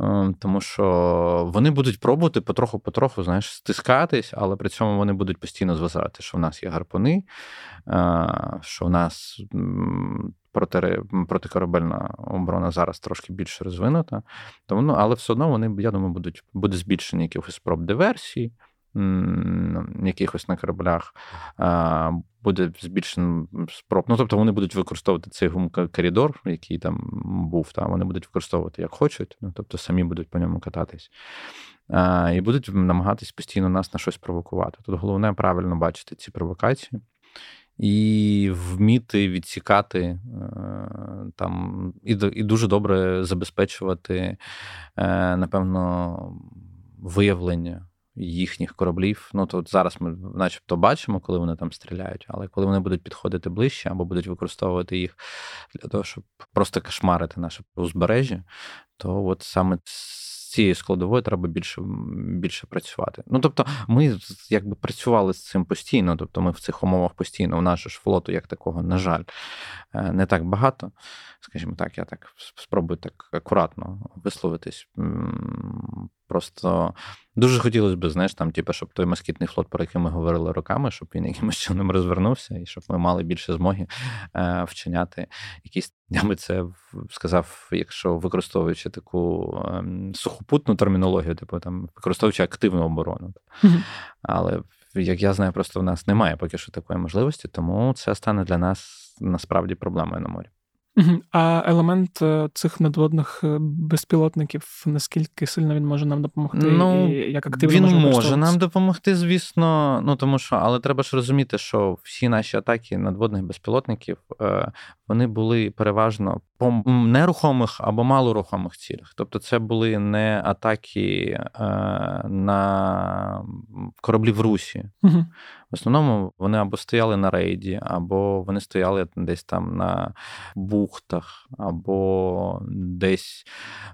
Ем, тому що вони будуть пробувати потроху-потроху, знаєш, стискатись, але при цьому вони будуть постійно зважати, що в нас є гарпуни, е, що в нас проти, протикорабельна оборона зараз трошки більше розвинута. Тому, ну, Але все одно вони, я думаю, будуть буде збільшення якихось спроб диверсій якихось на кораблях, буде збільшено спроб. Ну, тобто вони будуть використовувати цей гум-коридор, який там був, та вони будуть використовувати як хочуть, ну, тобто самі будуть по ньому кататись. І будуть намагатись постійно нас на щось провокувати. Тут головне правильно бачити ці провокації. І вміти відсікати е, там і і дуже добре забезпечувати, е, напевно, виявлення їхніх кораблів. Ну то зараз ми, начебто, бачимо, коли вони там стріляють, але коли вони будуть підходити ближче або будуть використовувати їх для того, щоб просто кошмарити наше узбережжя, то от саме цією складовою треба більше більше працювати. Ну тобто, ми якби працювали з цим постійно, тобто ми в цих умовах постійно. У нас ж флоту, як такого, на жаль, е, не так багато. Скажімо так, я так спробую так акуратно висловитись. Просто дуже хотілося б, знаєш, там, типу, щоб той москітний флот, про який ми говорили роками, щоб він якимось чином розвернувся, і щоб ми мали більше змоги е, вчиняти якісь, я би це сказав, якщо використовуючи таку е, сухопутну термінологію, типу там використовуючи активну оборону. Mm-hmm. Але як я знаю, просто в нас немає поки що такої можливості, тому це стане для нас насправді проблемою на морі.
А елемент е, цих надводних е, безпілотників, наскільки сильно він може нам допомогти?
Ну,
і як активно
Він
може,
може нам допомогти, звісно. Ну тому що, але треба ж розуміти, що всі наші атаки надводних безпілотників е, вони були переважно по нерухомих або малорухомих цілях. Тобто, це були не атаки на кораблі в Русі.
Угу.
В основному вони або стояли на рейді, або вони стояли десь там на бухтах, або десь.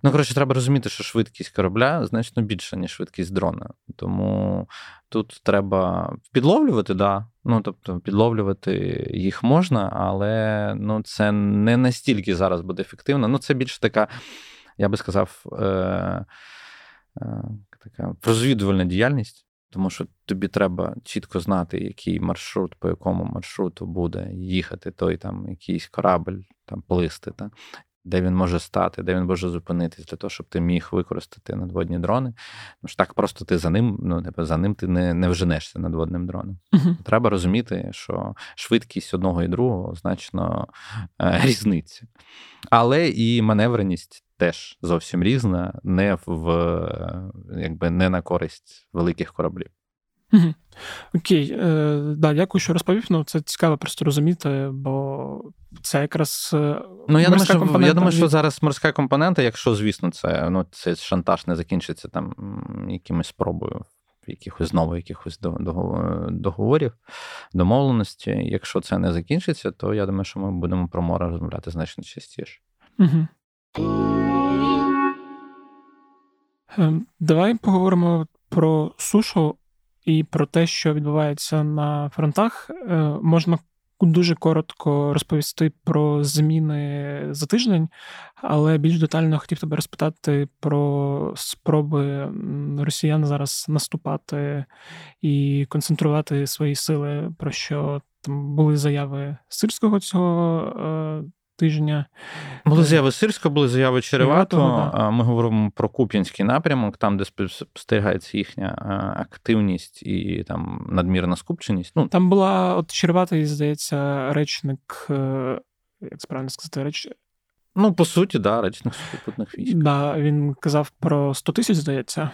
Ну, коротше, треба розуміти, що швидкість корабля значно більша, ніж швидкість дрона. Тому тут треба підловлювати, да. Ну, тобто, підловлювати їх можна, але ну, це не настільки зараз буде ефективно. Ну, це більше така, я би сказав, е- е- така розвідувальна діяльність. Тому що тобі треба чітко знати, який маршрут, по якому маршруту буде їхати той там якийсь корабль, там плисти, та, де він може стати, де він може зупинитись, для того, щоб ти міг використати надводні дрони. Тому що так просто ти за ним, ну типу, за ним ти не не вженешся надводним дроном.
Uh-huh.
Треба розуміти, що швидкість одного і другого значно е, (laughs) різниця. Але і маневреність теж зовсім різна, не в якби не на користь великих кораблів.
Угу. Окей, е, да, дякую, що розповів. Ну, це цікаво просто розуміти, бо це якраз. Е,
ну, я думаю, що я думаю, що зараз морська компонента, якщо, звісно, це ну, цей шантаж не закінчиться там якимось спробою. Якихось знову якихось договорів, домовленості. Якщо це не закінчиться, то я думаю, що ми будемо про море розмовляти значно частіше.
Угу. Давай поговоримо про сушу і про те, що відбувається на фронтах. Е, можна дуже коротко розповісти про зміни за тиждень, але більш детально хотів тебе розпитати про спроби росіян зараз наступати і концентрувати свої сили, про що там були заяви сирського цього е, тижня.
Були заяви Сирська, були заяви Черевато. Ми говоримо про Куп'янський напрямок, там, де спостерігається їхня активність і там надмірна скупченість.
Ну, Там була от Черевато, здається, речник, е, як правильно сказати, реч.
Ну, по суті, да, речних сухопутних військ.
Да, Він казав про 100 тисяч, здається.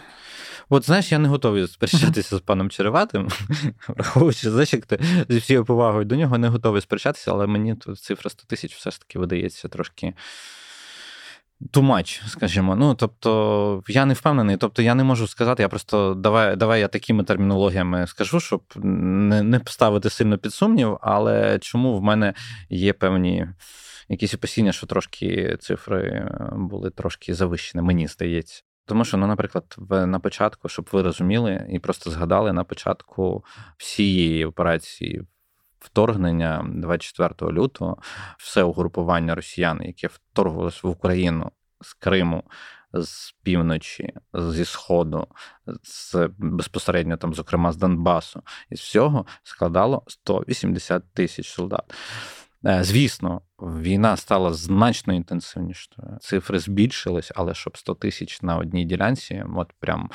От знаєш, я не готовий сперечатися з паном Череватим, (laughs) враховуючи, знаєш, як ти зі всією повагою до нього не готовий сперечатися, але мені тут цифра 100 тисяч все ж таки видається трошки. much, скажімо. Ну, тобто, я не впевнений, тобто я не можу сказати, я просто давай давай я такими термінологіями скажу, щоб не не ставити сильно під сумнів, але чому в мене є певні якісь опасіння, що трошки цифри е, були трошки завищені, мені здається. Тому що, ну, наприклад, на початку, щоб ви розуміли і просто згадали на початку всієї операції вторгнення 24 лютого, все угрупування росіян, яке вторгувалося в Україну з Криму. З півночі, зі Сходу, з безпосередньо там, зокрема, з Донбасу, із всього складало 180 тисяч солдат. Е, звісно, війна стала значно інтенсивнішою. Цифри збільшились, але щоб 100 тисяч на одній ділянці, от прям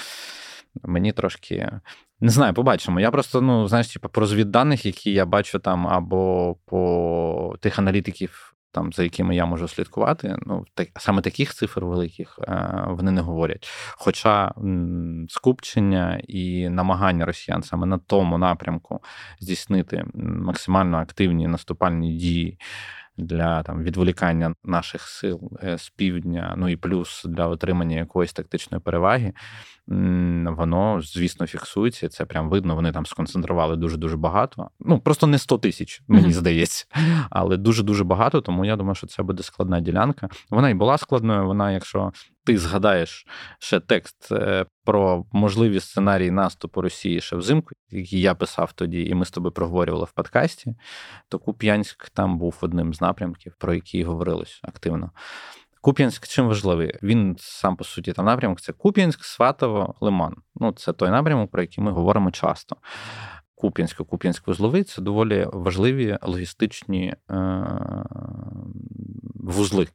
мені трошки. Не знаю, побачимо. Я просто, ну, знаєш, типу, по розвідданих, які я бачу там, або по тих аналітиків, там, за якими я можу слідкувати, ну, так, саме таких цифр великих е, вони не говорять. Хоча скупчення і намагання росіян саме на тому напрямку здійснити максимально активні наступальні дії для там відволікання наших сил е, з півдня, ну і плюс для отримання якоїсь тактичної переваги, воно, звісно, фіксується. Це прям видно. Вони там сконцентрували дуже дуже багато. Ну просто не 100 тисяч, мені mm-hmm. здається, але дуже дуже багато. Тому я думаю, що це буде складна ділянка. Вона і була складною. Вона, якщо ти згадаєш ще текст е, про можливі сценарії наступу Росії ще взимку, який я писав тоді, і ми з тобою проговорювали в подкасті, то Куп'янськ там був одним з напрямків, про який говорилось активно. Куп'янськ чим важливий? Він сам по суті там напрямок це Куп'янськ, Сватово, Лиман. Ну, це той напрямок, про який ми говоримо часто. Куп'янськ, Куп'янськ вузловий це доволі важливі логістичні е- вузли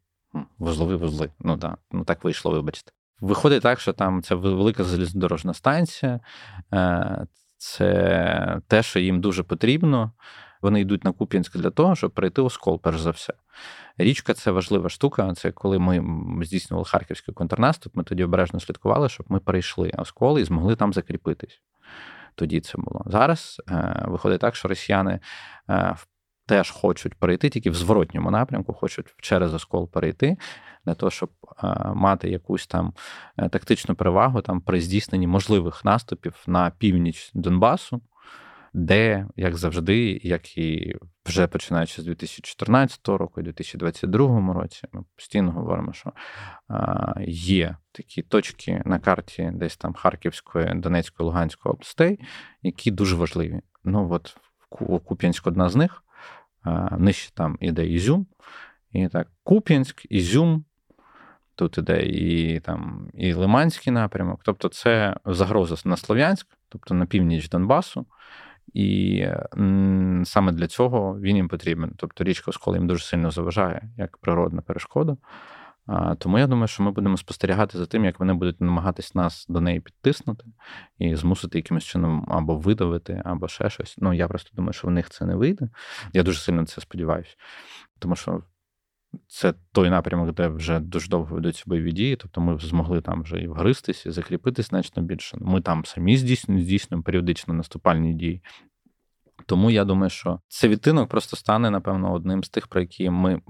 вузлові вузли. Ну да, ну так вийшло, вибачте. Виходить так, що там це велика залізнодорожна станція, е, це те, що їм дуже потрібно. Вони йдуть на Куп'янськ для того, щоб перейти Оскол, перш за все. Річка це важлива штука. Це коли ми здійснювали харківський контрнаступ, ми тоді обережно слідкували, щоб ми перейшли Оскол і змогли там закріпитись. Тоді це було. Зараз е, виходить так, що росіяни е, теж хочуть перейти, тільки в зворотньому напрямку, хочуть через оскол перейти, для того, щоб мати якусь там е, тактичну перевагу там при здійсненні можливих наступів на північ Донбасу, де, як завжди, як і вже починаючи з 2014 року і 2022 році, ми постійно говоримо, що є такі точки на карті, десь там Харківської, Донецької, Луганської областей, які дуже важливі. Ну от Куп'янськ одна з них нижче там іде Ізюм, і так, Куп'янськ, Ізюм. Тут іде і там і Лиманський напрямок, тобто це загроза на Слов'янськ, тобто на північ Донбасу. І саме для цього він їм потрібен. Тобто річка Оскол їм дуже сильно заважає як природна перешкода. Тому я думаю, що ми будемо спостерігати за тим, як вони будуть намагатись нас до неї підтиснути і змусити якимось чином або видавити, або ще щось. Ну я просто думаю, що в них це не вийде. Я дуже сильно це сподіваюся, тому що. Це той напрямок, де вже дуже довго ведуться бойові дії, тобто ми змогли там вже і вгристись, і закріпитись значно більше. Ми там самі здійснюємо, здійснюємо періодично наступальні дії. Тому я думаю, що цей відтинок просто стане, напевно, одним з тих, про які ми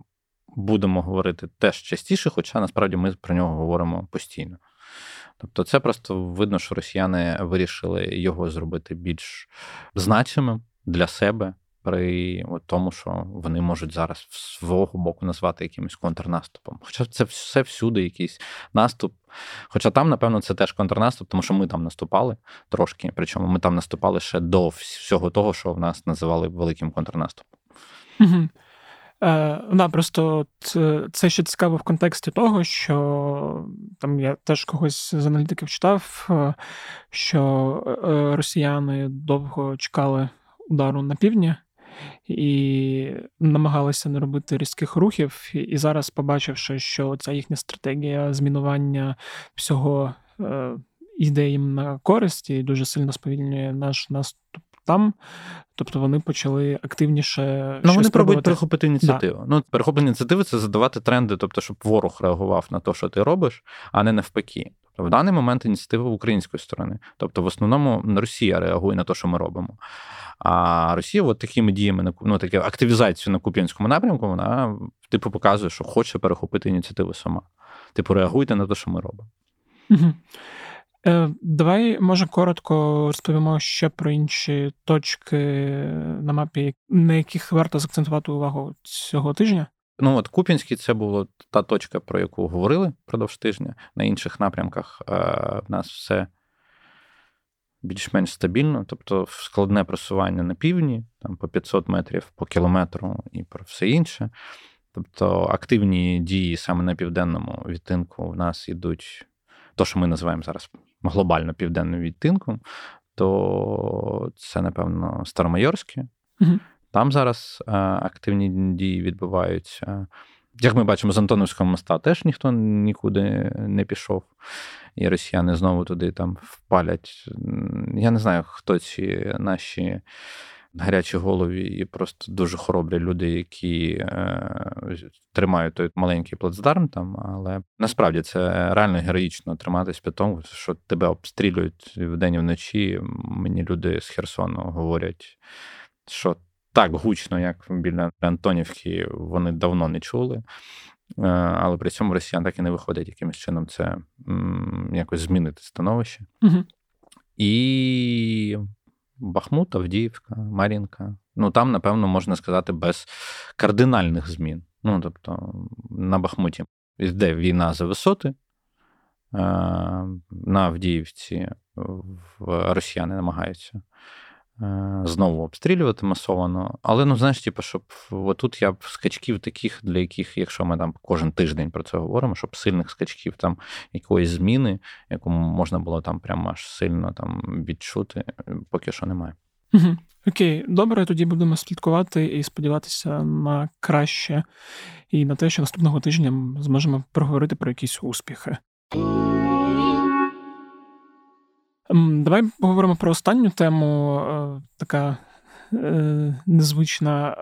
будемо говорити теж частіше, хоча насправді ми про нього говоримо постійно. Тобто, це просто видно, що росіяни вирішили його зробити більш значимим для себе при тому, що вони можуть зараз свого боку назвати якимось контрнаступом. Хоча це все всюди якийсь наступ. Хоча там, напевно, це теж контрнаступ, тому що ми там наступали трошки. Причому ми там наступали ще до всього того, що в нас називали великим контрнаступом.
Угу. Е, да, просто е, це ще цікаво в контексті того, що там я теж когось з аналітиків читав, е, що росіяни довго чекали удару на півдні і намагалися не робити різких рухів. І зараз, побачивши, що ця їхня стратегія змінування всього йде їм на користь і дуже сильно сповільнює наш наступ там. Тобто вони почали активніше.
Ну, вони пробують перехопити ініціативу. Да. Ну, перехоплення ініціативи це задавати тренди, тобто, щоб ворог реагував на те, що ти робиш, а не навпаки. В даний момент ініціатива української сторони. Тобто, в основному Росія реагує на те, що ми робимо. А Росія, от такими діями ну, таке активізацію на Куп'янському напрямку, вона типу показує, що хоче перехопити ініціативу сама. Типу, реагуйте на те, що ми робимо.
Угу. Е, Давай, може, коротко розповімо ще про інші точки на мапі, на яких варто закцентувати увагу цього тижня.
Ну, от Купінський це була та точка, про яку говорили впродовж тижня. На інших напрямках е, в нас все більш-менш стабільно, тобто складне просування на півдні, там по 500 метрів по кілометру і про все інше. Тобто активні дії саме на південному відтинку в нас йдуть, то, що ми називаємо зараз глобально південним відтинком, то це, напевно, Старомайорське. Угу. Там зараз е, активні дії відбуваються. Як ми бачимо, з Антоновського моста теж ніхто нікуди не пішов, і росіяни знову туди там впалять. Я не знаю, хто ці наші гарячі голові і просто дуже хоробрі люди, які е, тримають той маленький плацдарм там. Але насправді це реально героїчно триматись під тому, що тебе обстрілюють вдень і вночі. Мені люди з Херсону говорять, що так гучно, як біля Антонівки, вони давно не чули. Е, але при цьому росіян так і не виходить якимось чином це якось змінити становище. Угу. І Бахмут, Авдіївка, Мар'їнка. Ну там, напевно, можна сказати, без кардинальних змін. Ну, тобто, на Бахмуті йде війна за висоти. Е, на Авдіївці росіяни намагаються знову обстрілювати масовано. Але ну знаєш, типу, щоб отут я б скачків таких, для яких, якщо ми там кожен тиждень про це говоримо, щоб сильних скачків там якоїсь зміни, яку можна було там прямо аж сильно там відчути, поки що немає.
Окей, добре, тоді будемо слідкувати і сподіватися на краще, і на те, що наступного тижня зможемо проговорити про якісь успіхи. Давай поговоримо про останню тему, е, така е, незвична.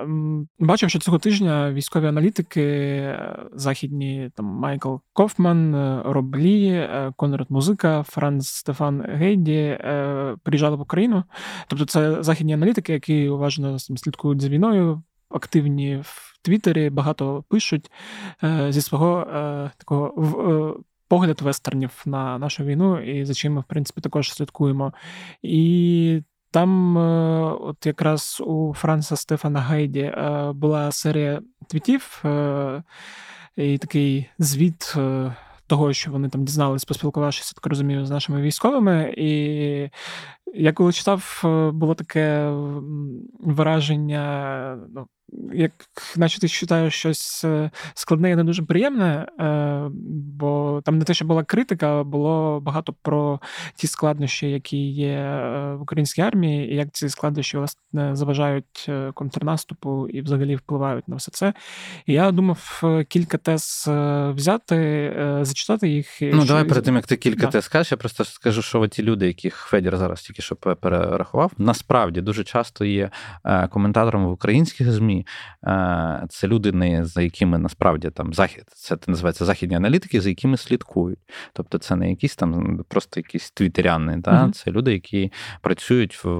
Бачив, що цього тижня військові аналітики е, західні, там Майкл Кофман, Роб Лі, Конрад Музика, Франц Стефан Гейді приїжджали в Україну. Тобто, це західні аналітики, які уважно слідкують за війною. Активні в Твіттері, багато пишуть зі свого такого погляд вестернів на нашу війну, і за чим ми, в принципі, також слідкуємо. І там, е, от якраз у Франца Стефана Гайді е, була серія твітів е, і такий звіт. Того, що вони там дізналися, поспілкувавшись, так розумію, з нашими військовими. І я коли читав, було таке враження, ну, як наче ти читаєш щось е, складне і не дуже приємне, е, бо там не те, що була критика, було багато про ті складнощі, які є е, в українській армії, і як ці складнощі власне заважають контрнаступу і взагалі впливають на все це. І я думав кілька тез взяти, зачитати їх.
Ну, давай перед тим, як ти кілька да. тез скажеш, я просто скажу, що ті люди, яких Федір зараз тільки що перерахував, насправді дуже часто є коментаторами в українських ЗМІ. Е, це люди, не за якими насправді там захід, це називається західні аналітики, за якими слідкують. Тобто, це не якісь там просто якісь твітеряни, да? Uh-huh. це люди, які працюють в,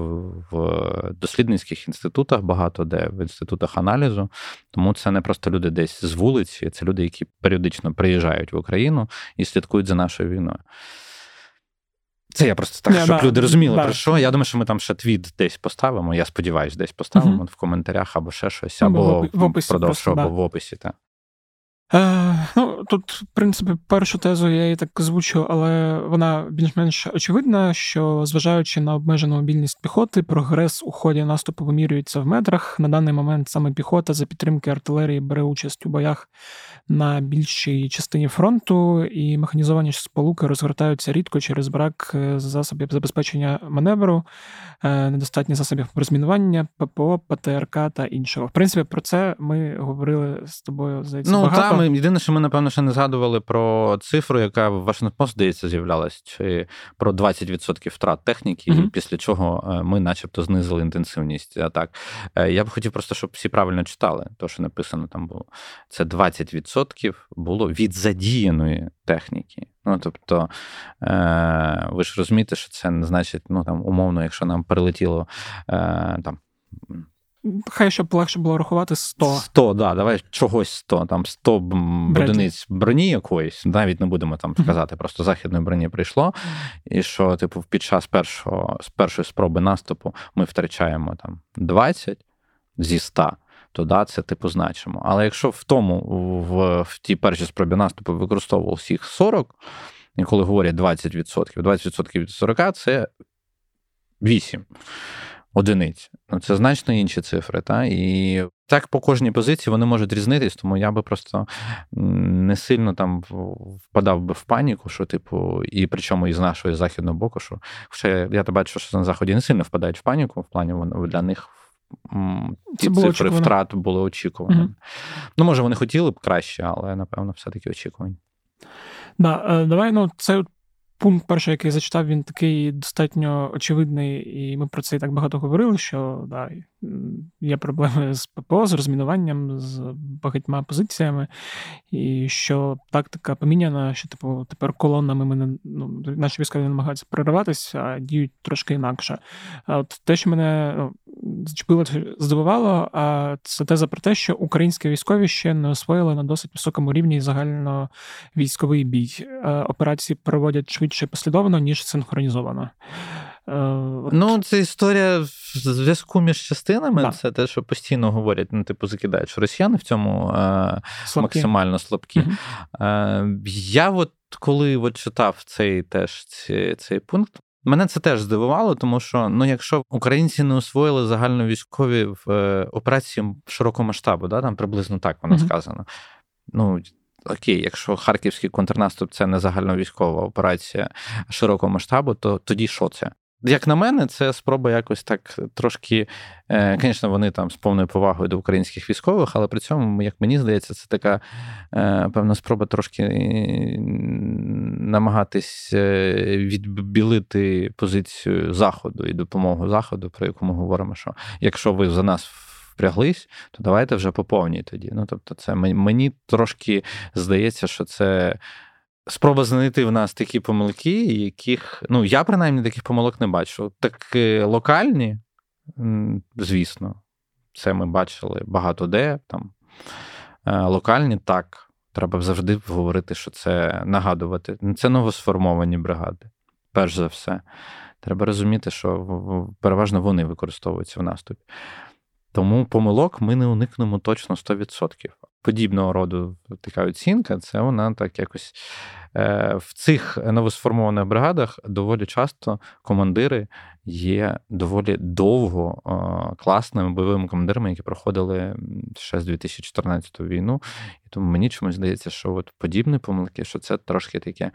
в дослідницьких інститутах, багато де в інститутах аналізу. Тому це не просто люди десь з вулиці, це люди, які періодично приїжджають в Україну і слідкують за нашою війною. Це я просто так, yeah, щоб да, люди розуміли да. про що. Я думаю, що ми там ще твіт десь поставимо. Я сподіваюся, десь поставимо uh-huh. в коментарях або ще щось, або в описі, просто, або в описі. Так.
Е, ну, Тут, в принципі, першу тезу я її так звучу, але вона більш-менш очевидна, що зважаючи на обмежену мобільність піхоти, прогрес у ході наступу вимірюється в метрах. На даний момент саме піхота за підтримки артилерії бере участь у боях на більшій частині фронту, і механізовані сполуки розгортаються рідко через брак е, засобів забезпечення маневру, е, недостатні засобів розмінування, ППО, ПТРК та іншого. В принципі, про це ми говорили з тобою здається,
ну,
багато.
Та, ми єдине, що ми напевно ще не згадували про цифру, яка в Вашингтон, здається, з'являлась чи про 20% втрат техніки, mm-hmm. після чого е, ми, начебто, знизили інтенсивність атак. Я б хотів просто, щоб всі правильно читали, то що написано там було. Це 20% було від задіяної техніки. Ну, тобто, е, ви ж розумієте, що це не значить, ну там умовно, якщо нам прилетіло е, там
Хай щоб легше було рахувати 100.
100, да, давай чогось 100, там 100 одиниць броні якоїсь, навіть не будемо там сказати, просто західної броні прийшло. І що, типу, під час першого, з першої спроби наступу ми втрачаємо там 20 зі 100, то да, це типу значимо. Але якщо в тому, в, в тій першій спробі наступу використовував всіх 40, і коли говорять 20%, 20% від 40 це 8 одиниць. Ну, Це значно інші цифри. Та? І так по кожній позиції вони можуть різнитись, тому я би просто не сильно там впадав би в паніку, що, типу, і причому із нашого західного боку, що хоча я то бачу, що на заході не сильно впадають в паніку, в плані для них. Ті цифри очікувано. втрат були очікувані. Угу. Ну, може, вони хотіли б краще, але напевно, все-таки очікувані.
Да, е, давай, ну, це Пункт перший, який я зачитав, він такий достатньо очевидний, і ми про це і так багато говорили, що да, є проблеми з ППО, з розмінуванням, з багатьма позиціями, і що тактика поміняна, що типу тепер колонами ми не ну, наші військові намагаються прориватися, а діють трошки інакше. А от те, що мене ну, зачепило, здивувало, а це теза про те, що українські військові ще не освоїли на досить високому рівні загально військовий бій. Операції проводять швидше послідовно, ніж синхронізовано.
Е, ну, це історія в зв'язку між частинами. Да. Це те, що постійно говорять, ну, типу, закидають, що росіяни в цьому е, слабкі. максимально слабкі. Угу. Е, Я от коли от читав цей теж цей, цей пункт, Мене це теж здивувало, тому що ну, якщо українці не освоїли загальновійськові в е, операції широкого масштабу, да, там приблизно так воно mm-hmm. сказано. Ну, окей, якщо харківський контрнаступ це не загальновійськова операція широкого масштабу, то тоді що це? Як на мене, це спроба якось так трошки. Звісно, е, вони там з повною повагою до українських військових, але при цьому, як мені здається, це така е, певна спроба трошки намагатись е, відбілити позицію Заходу і допомогу Заходу, про яку ми говоримо, що якщо ви за нас впряглись, то давайте вже поповніть тоді. Ну тобто, це мені трошки здається, що це спроба знайти в нас такі помилки, яких ну я принаймні таких помилок не бачу. Так локальні, звісно, це ми бачили багато де там. Е, локальні так. Треба завжди говорити, що це нагадувати. Це новосформовані бригади, перш за все. Треба розуміти, що переважно вони використовуються в наступі. Тому помилок ми не уникнемо точно 100% подібного роду така оцінка, це вона так якось е, в цих новосформованих бригадах доволі часто командири є доволі довго класними бойовими командирами, які проходили ще з 2014 війну. І тому мені чомусь здається, що от подібні помилки, що це трошки таке.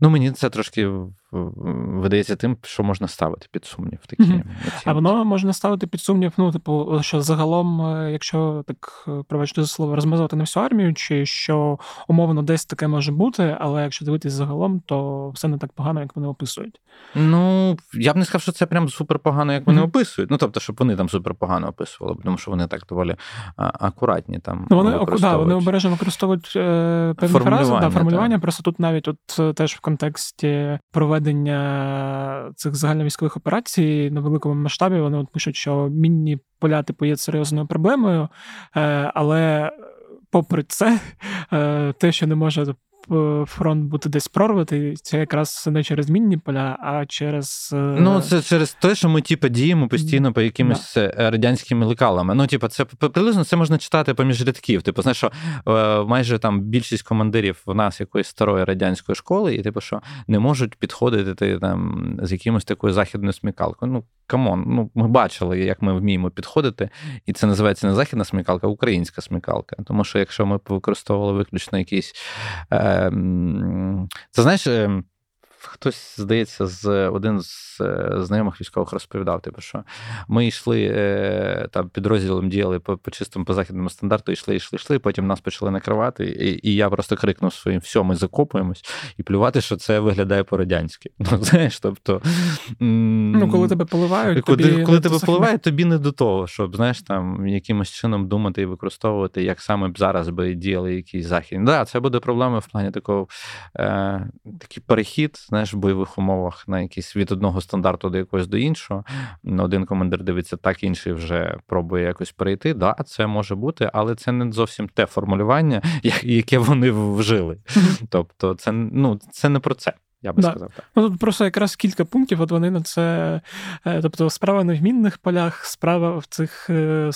Ну, мені це трошки видається тим, що можна ставити під сумнів. Такі mm-hmm.
А воно можна ставити під сумнів, ну, типу, що загалом, е, якщо так е, пробачте за слово, розмазувати на всю армію, чи що умовно десь таке може бути, але якщо дивитись загалом, то все не так погано, як вони описують.
Ну, я б не сказав, що це прям супер погано, як вони mm-hmm. описують. Ну, тобто, щоб вони там супер погано описували, тому що вони так доволі акуратні там.
Ну, вони да, вони обережно використовують е, певні фрази, да, формулювання. Так. Просто тут навіть от теж в контексті проведення проведення цих загальновійськових операцій на великому масштабі вони от пишуть, що мінні поля типу є серйозною проблемою, е, але попри це, е, те, що не може фронт бути десь прорвати, це якраз не через мінні поля, а через. Е,
ну, це через те, що ми типу, діємо постійно по якимось да. Е, радянськими лекалами. Ну, типу, це приблизно це можна читати поміж рядків. Типу, знаєш, що е, майже там більшість командирів в нас якоїсь старої радянської школи, і типу, що не можуть підходити там з якимось такою західною смікалкою. Ну, come on, ну ми бачили, як ми вміємо підходити, і це називається не західна смікалка, а українська смікалка. Тому що якщо ми використовували виключно якісь. Е, Це знаєш. Хтось, здається, з один з е, знайомих військових розповідав, типу, що ми йшли е, там підрозділом діяли по по чистому по західному стандарту, йшли, йшли, йшли. Потім нас почали накривати, і і я просто крикнув своїм все, ми закопуємось, і плювати, що це виглядає по-радянськи. (laughs) Ну, знаєш, тобто...
Ну, коли тебе поливають,
коли, тобі коли тебе поливають, тобі не до того, щоб знаєш, там якимось чином думати і використовувати, як саме б зараз би діяли якісь західні. Да, це буде проблема в плані такого е, такий перехід знаєш, в бойових умовах на якийсь від одного стандарту до якогось до іншого. Один командир дивиться так, інший вже пробує якось перейти. Да, це може бути, але це не зовсім те формулювання, (laughs) яке вони вжили. Тобто, це ну це не про це. Я би да. сказав так.
Ну тут просто якраз кілька пунктів. От вони на це, е, тобто, справа не в мінних полях, справа в цих е,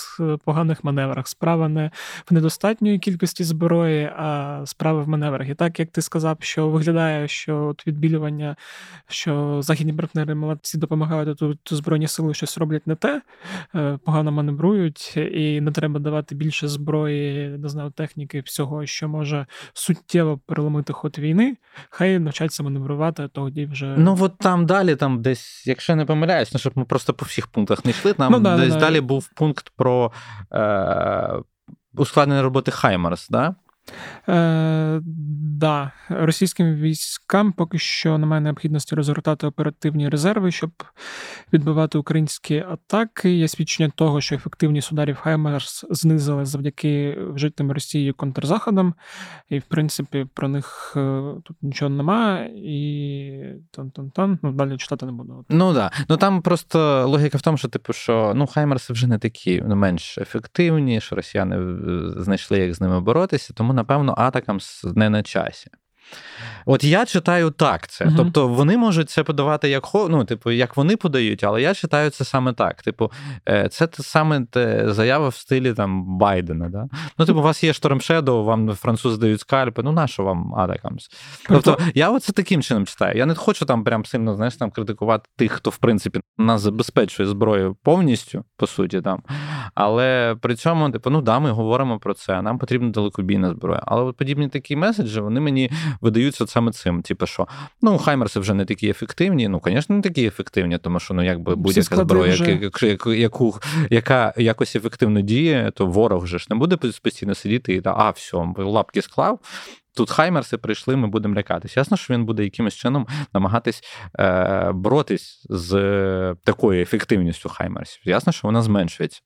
поганих маневрах, справа не в недостатньої кількості зброї, а справа в маневрах. І так як ти сказав, що виглядає, що от відбілювання, що західні партнери молодці допомагають тут збройні сили, щось роблять не те, е, погано маневрують, і не треба давати більше зброї, не знаю, техніки, всього, що може суттєво переломити ход війни. Хай навчаться маневрувати керувати, тоді вже.
Ну от там далі, там десь, якщо не помиляюсь, ну щоб ми просто по всіх пунктах не йшли, там ну, да, десь да, далі да. був пункт про е, ускладнення роботи Хаймарс, да?
Е, Да, російським військам поки що немає необхідності розгортати оперативні резерви, щоб відбивати українські атаки. Є свідчення того, що ефективність ударів Хаймерс знизили завдяки вжитим Росією контрзаходам, і в принципі про них е, тут нічого немає, і тан-тан-тан, ну далі читати не буду.
Ну да. Ну там просто логіка в тому, що типу, що ну Хаймерси вже не такі ну, менш ефективні, що росіяни е, знайшли, як з ними боротися, тому напевно атакам не на часі. От я читаю так це. Uh-huh. Тобто вони можуть це подавати як ну, типу, як вони подають, але я читаю це саме так. Типу, е, це те саме те заява в стилі там Байдена. Да? Ну, типу, у вас є Шторм Shadow, вам французи дають скальпи, ну на що вам Атакамс? Тобто, я оце таким чином читаю. Я не хочу там прям сильно знаєш, там критикувати тих, хто в принципі нас забезпечує зброєю повністю, по суті, там. Але при цьому, типу, ну да, ми говоримо про це. Нам потрібна далекобійна зброя. Але от подібні такі меседжі, вони мені видаються саме цим. Типу, що ну Хаймерси вже не такі ефективні. Ну, звісно, не такі ефективні, тому що ну якби будь-яка зброя, вже... яку, яку, яка якось ефективно діє, то ворог же ж не буде постійно сидіти і та а, все, лапки склав. Тут Хаймерси прийшли, ми будемо лякатись. Ясно, що він буде якимось чином намагатись е, боротись з такою ефективністю Хаймерсів. Ясно, що вона зменшується.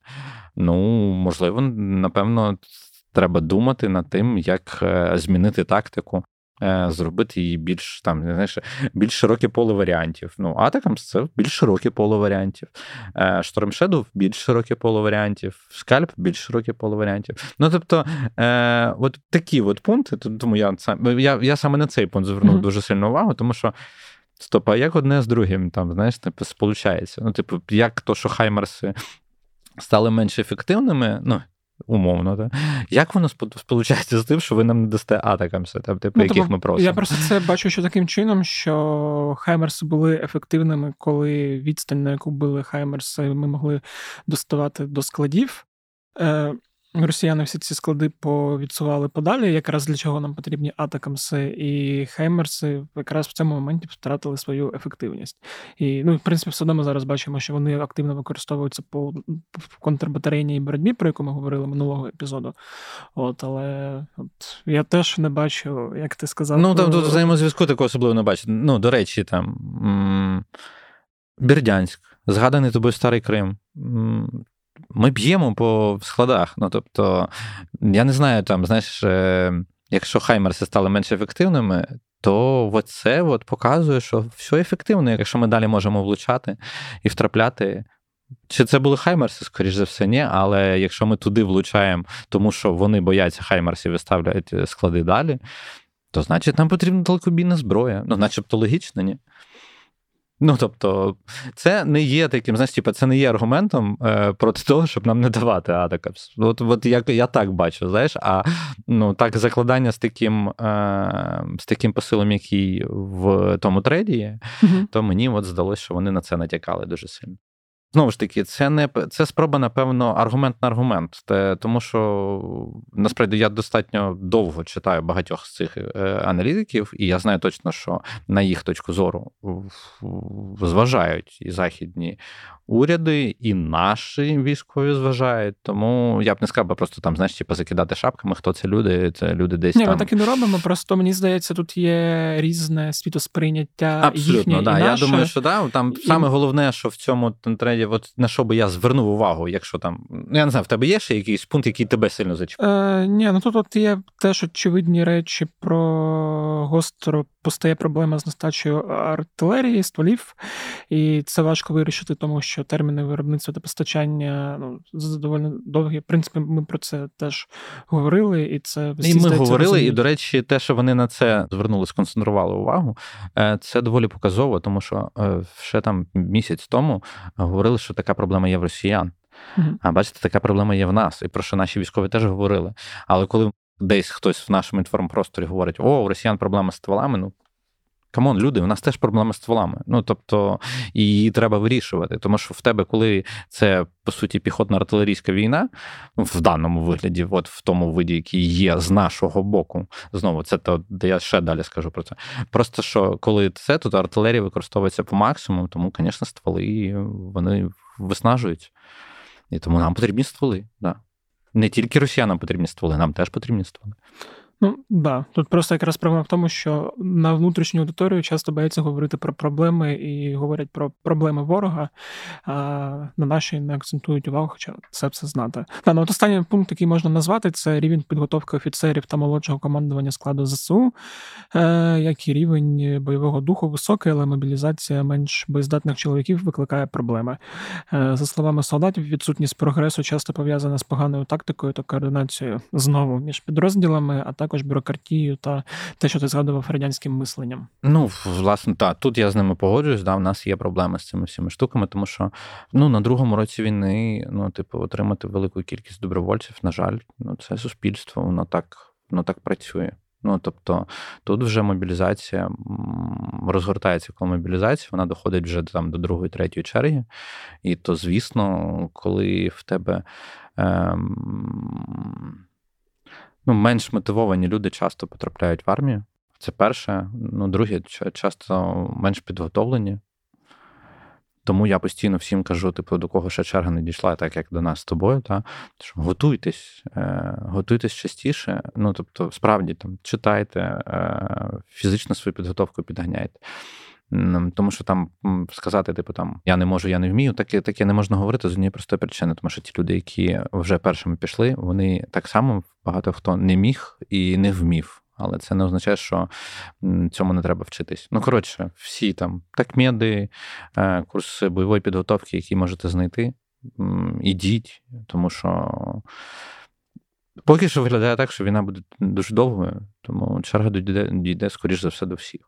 Ну, можливо, напевно, треба думати над тим, як е, змінити тактику. Е, зробити її більш там, знаєш, більш широке поле варіантів. Ну, Атакамс це більш широке поле варіантів. Е, Shadow більш широке поле варіантів, Скальп більш широке поле варіантів. Ну, тобто, е, от такі от пункти, тому я я, я саме на цей пункт звернув mm-hmm. дуже сильну увагу, тому що. Стоп, а як одне з другим там, знаєш, типу, сполучається? Ну, типу, як то, що Хаймерси стали менш ефективними, ну, умовно, так? як воно сполучається з тим, що ви нам не дасте Атакамси, типу, ну, яких ми просимо?
Я просто це бачу, що таким чином, що Хаймерси були ефективними, коли відстань, на яку били Хаймерси, ми могли доставати до складів. Е, Росіяни всі ці склади повідсували подалі, якраз для чого нам потрібні атакамси, і Хеймерси якраз в цьому моменті втратили свою ефективність. І ну, в принципі, все одно ми зараз бачимо, що вони активно використовуються по контрбатарейній боротьбі, про яку ми говорили минулого епізоду. От, Але от, я теж не бачу, як ти сказав.
Ну, там тут взаємозв'язку такого особливо не бачу. Ну, до речі, там Бердянськ, згаданий тобою Старий Крим ми б'ємо по складах. Ну, тобто, я не знаю, там, знаєш, е, якщо Хаймерси стали менш ефективними, то це показує, що все ефективно, якщо ми далі можемо влучати і втрапляти. Чи це були Хаймерси, скоріш за все, ні, але якщо ми туди влучаємо, тому що вони бояться Хаймерсів і е, склади далі, то значить нам потрібна далекобійна зброя. Ну, начебто логічно, ні. Ну, тобто, це не є таким, знаєш, типу, це не є аргументом е, проти того, щоб нам не давати адекапс. От от я я так бачу, знаєш, а ну, так закладання з таким е, з таким посилом, який в тому треді є, mm то мені от здалося, що вони на це натякали дуже сильно. Знову ж таки, це не це спроба, напевно, аргумент на аргумент. Те, тому що насправді я достатньо довго читаю багатьох з цих е, аналітиків, і я знаю точно, що на їх точку зору зважають і західні уряди, і наші військові зважають. Тому я б не сказав, просто там, знаєш, типу, закидати шапками, хто це люди, це люди десь.
Ні,
там...
ми так і не робимо. Просто мені здається, тут є різне світосприйняття.
Абсолютно,
їхнє
да.
і
Я думаю, що да, там і... саме головне, що в цьому тренді, от на що би я звернув увагу, якщо там. Ну, я не знаю, в тебе є ще якийсь пункт, який тебе сильно зачіпає?
Е, Ні, ну тут от є теж очевидні речі про гостро постає проблема з нестачею артилерії, стволів, і це важко вирішити, тому що терміни виробництва та постачання ну, доволі довгі. В принципі, ми про це теж говорили, і це
всі, І ми говорили, розуміють. і до речі, те, що вони на це звернули, сконцентрували увагу, е, це доволі показово, тому що е, ще там місяць тому говорили, що така проблема є в росіян. Uh-huh. А бачите, така проблема є в нас, і про що наші військові теж говорили. Але коли десь хтось в нашому інформпросторі говорить: о, у росіян проблема з стволами, ну. Come on, люди, у нас теж проблема з стволами. Ну тобто її треба вирішувати. Тому що в тебе, коли це по суті піхотно артилерійська війна, в даному вигляді, от в тому виді, який є з нашого боку, знову це то, де я ще далі скажу про це. Просто що коли це, то артилерія використовується по максимуму, тому, звісно, стволи вони виснажують. І тому нам потрібні стволи. Да. Не тільки росіянам потрібні стволи, нам теж потрібні стволи.
Ну да, тут просто якраз проблема в тому, що на внутрішню аудиторію часто бояться говорити про проблеми і говорять про проблеми ворога, а на наші не акцентують увагу, хоча це все знати. Да, ну, от останній пункт, який можна назвати, це рівень підготовки офіцерів та молодшого командування складу ЗСУ, е, як і рівень бойового духу високий, але мобілізація менш боєздатних чоловіків викликає проблеми. Е, за словами солдатів, відсутність прогресу часто пов'язана з поганою тактикою та координацією знову між підрозділами, а також також бюрократією та те, що ти згадував радянським мисленням.
Ну, власне, так, тут я з ними погоджуюсь. Да, в нас є проблеми з цими всіма штуками, тому що ну, на другому році війни, ну, типу, отримати велику кількість добровольців, на жаль, ну, це суспільство, воно так, воно так працює. Ну, тобто тут вже мобілізація розгортається, коли мобілізація, вона доходить вже там до другої, третьої черги. І то, звісно, коли в тебе. Ем ну, менш мотивовані люди часто потрапляють в армію. Це перше. Ну, друге, часто менш підготовлені. Тому я постійно всім кажу, типу, до кого ще черга не дійшла, так як до нас з тобою. Та? Що готуйтесь, е, готуйтесь частіше. Ну, тобто, справді там читайте, е, фізично свою підготовку підганяйте. Тому що там сказати, типу, там я не можу, я не вмію, таке таке не можна говорити з однієї простої причини, тому що ті люди, які вже першими пішли, вони так само багато хто не міг і не вмів. Але це не означає, що цьому не треба вчитись. Ну, коротше, всі там такмеди, е, курси бойової підготовки, які можете знайти, ідіть, тому що. Поки що виглядає так, що війна буде дуже довгою, тому черга дійде, дійде скоріш за все, до всіх.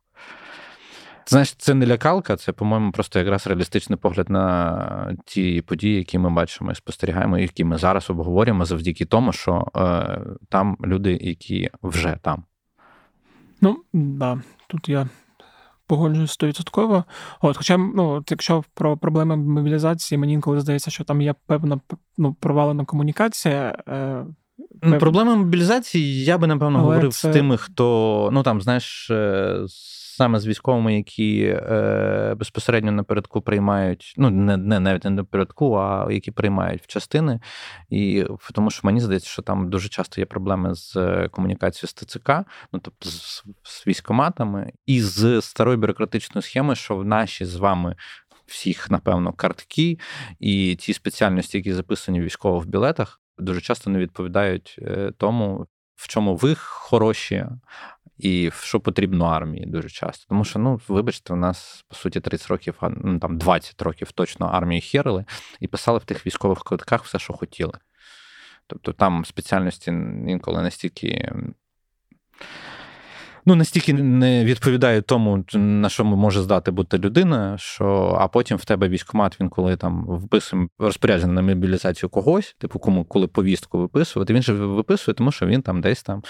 Знаєш, це не лякалка, це, по-моєму, просто якраз реалістичний погляд на ті події, які ми бачимо і спостерігаємо, які ми зараз обговорюємо завдяки тому, що е, там люди, які вже там.
Ну, да, тут я погоджуюсь стовідсотково. От, Хоча, ну, от якщо про проблеми мобілізації, мені інколи здається, що там є певна ну, провалена комунікація. Е,
Пев... Проблема мобілізації, я би напевно Але говорив це... з тими, хто ну там знаєш, е, саме з військовими, які е, безпосередньо напередку приймають, ну не не навіть не напередку, а які приймають в частини. І тому що мені здається, що там дуже часто є проблеми з е, комунікацією з ТЦК, ну тобто з, з військоматами, і з старою бюрократичною схемою, що в наші з вами. Всіх, напевно, картки і ті спеціальності, які записані військово в білетах, дуже часто не відповідають е, тому, в чому ви хороші, і що потрібно армії дуже часто. Тому що, ну, вибачте, у нас по суті 30 років, ну там 20 років точно армії херили і писали в тих військових квитках все, що хотіли. Тобто там спеціальності інколи настільки ну настільки не відповідає тому, на що може здати бути людина, що а потім в тебе військкомат, він коли там вписує розпорядження на мобілізацію когось, типу кому коли повістку виписувати, він же виписує, тому що він там десь там.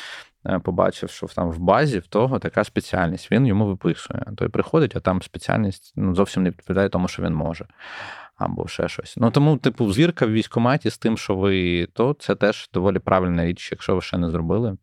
Е, побачив, що там в базі в того така спеціальність, він йому виписує. Той приходить, а там спеціальність ну, зовсім не відповідає тому, що він може, або ще щось. Ну тому, типу, звірка в військкоматі з тим, що ви то, це теж доволі правильна річ, якщо ви ще не зробили.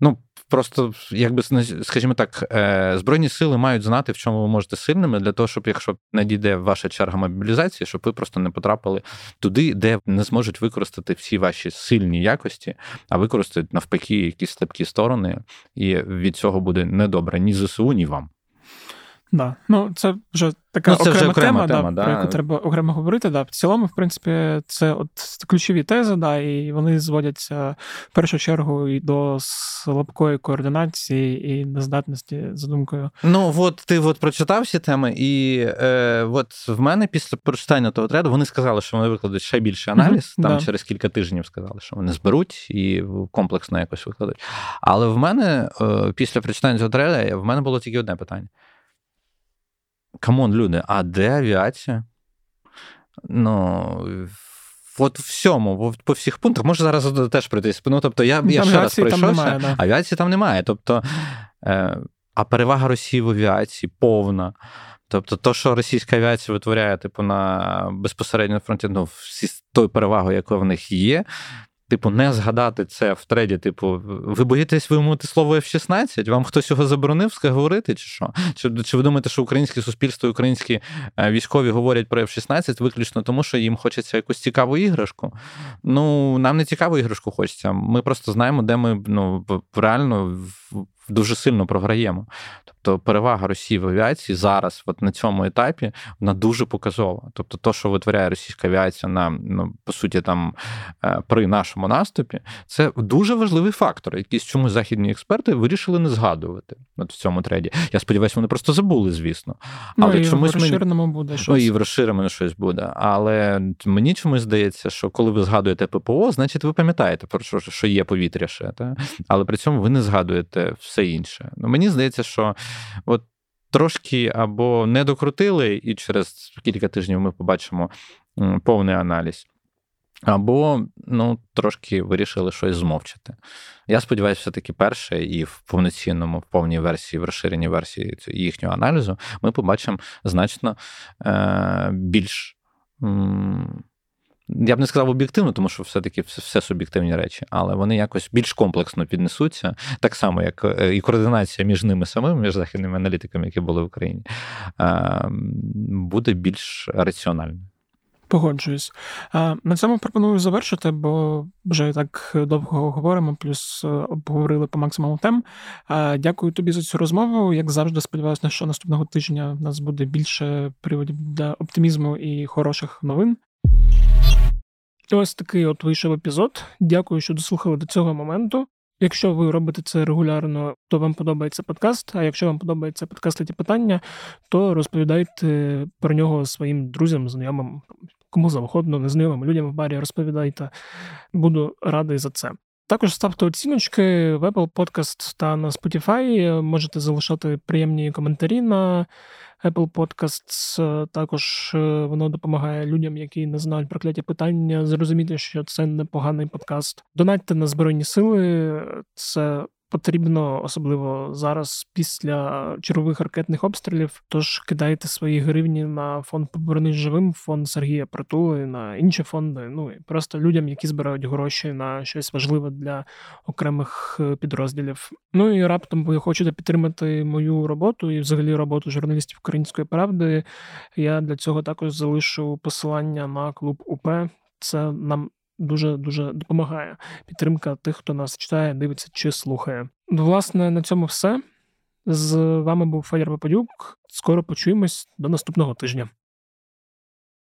Ну, просто, якби скажімо так, е, збройні сили мають знати, в чому ви можете сильними, для того, щоб якщо надійде ваша черга мобілізації, щоб ви просто не потрапили туди, де не зможуть використати всі ваші сильні якості, а використають навпаки якісь слабкі сторони, і від цього буде недобре ні ЗСУ, ні вам.
Да. Ну, це вже така
ну, це
окрема,
вже окрема
тема,
тема
да, про яку треба окремо говорити. Да. В цілому, в принципі, це от ключові тези, да, і вони зводяться в першу чергу і до слабкої координації і нездатності за думкою.
Ну, от ти от прочитав всі теми, і е, от в мене після прочитання того треду вони сказали, що вони викладуть ще більше аналіз. Mm-hmm, там да. через кілька тижнів сказали, що вони зберуть і комплексно якось викладуть. Але в мене е, після прочитання цього треду в мене було тільки одне питання. Come on, люди, а де авіація? Ну. От всьому, по всіх пунктах, може зараз теж пройтись. Ну, тобто, я я ще раз пройшовся, там немає, да. авіації там немає. Тобто, е, А перевага Росії в авіації повна. Тобто, то, що російська авіація витворяє, типу, на безпосередньо фронті, ну, всі з тою перевагою, яка в них є, Типу, не згадати це в треді, типу, ви боїтесь вимовити слово F-16? Вам хтось його заборонив говорити, чи що? Чи чи ви думаєте, що українське суспільство, і українські е, військові говорять про F-16 виключно тому, що їм хочеться якусь цікаву іграшку? Ну, нам не цікаву іграшку хочеться. Ми просто знаємо, де ми ну, реально дуже сильно програємо. Тобто перевага Росії в авіації зараз, от на цьому етапі, вона дуже показова. Тобто, то, що витворяє російська авіація на ну, по суті, там е, при нашому наступі, це дуже важливий фактор, який чомусь західні експерти вирішили не згадувати от в цьому треді. Я сподіваюся, вони просто забули, звісно.
Ну, Але ну, і чомусь в розширеному мені... буде щось. Ну,
і в розширеному щось буде. Але мені чомусь здається, що коли ви згадуєте ППО, значить ви пам'ятаєте про що, що є повітря ще. Та? Але при цьому ви не згадуєте все інше. Ну, Мені здається, що от трошки або не докрутили, і через кілька тижнів ми побачимо повний аналіз. Або ну, трошки вирішили щось змовчати. Я сподіваюся, все-таки перше, і в повноцінному, в повній версії, в розширеній версії їхнього аналізу, ми побачимо значно е- більш я б не сказав об'єктивно, тому що все-таки все суб'єктивні речі, але вони якось більш комплексно піднесуться, так само, як е, і координація між ними самими, між західними аналітиками, які були в Україні, буде більш раціональною.
Погоджуюсь. На цьому пропоную завершити, бо вже так довго говоримо, плюс е, обговорили по максимуму тем. Дякую тобі за цю розмову. Як завжди, сподіваюся, що наступного тижня в нас буде більше приводів для оптимізму і хороших новин. Ось такий от вийшов епізод. Дякую, що дослухали до цього моменту. Якщо ви робите це регулярно, то вам подобається подкаст. А якщо вам подобається подкаст «Ті питання, то розповідайте про нього своїм друзям, знайомим, кому завгодно, незнайомим людям в барі розповідайте. Буду радий за це. Також ставте оціночки в Apple Podcast та на Spotify. Можете залишати приємні коментарі на Apple Podcasts. Також е, воно допомагає людям, які не знають прокляті питання, зрозуміти, що це непоганий подкаст. Донатьте на Збройні Сили. Це потрібно, особливо зараз, після чергових ракетних обстрілів. Тож кидайте свої гривні на фонд «Повернись живим, фонд Сергія Притули, на інші фонди. Ну і просто людям, які збирають гроші на щось важливе для окремих е, підрозділів. Ну і раптом ви хочете підтримати мою роботу і, взагалі, роботу журналістів Української правди. Я для цього також залишу посилання на клуб УП. Це нам дуже дуже допомагає. Підтримка тих, хто нас читає, дивиться чи слухає. Власне, на цьому все. З вами був Федір Попадюк. Скоро почуємось до наступного тижня.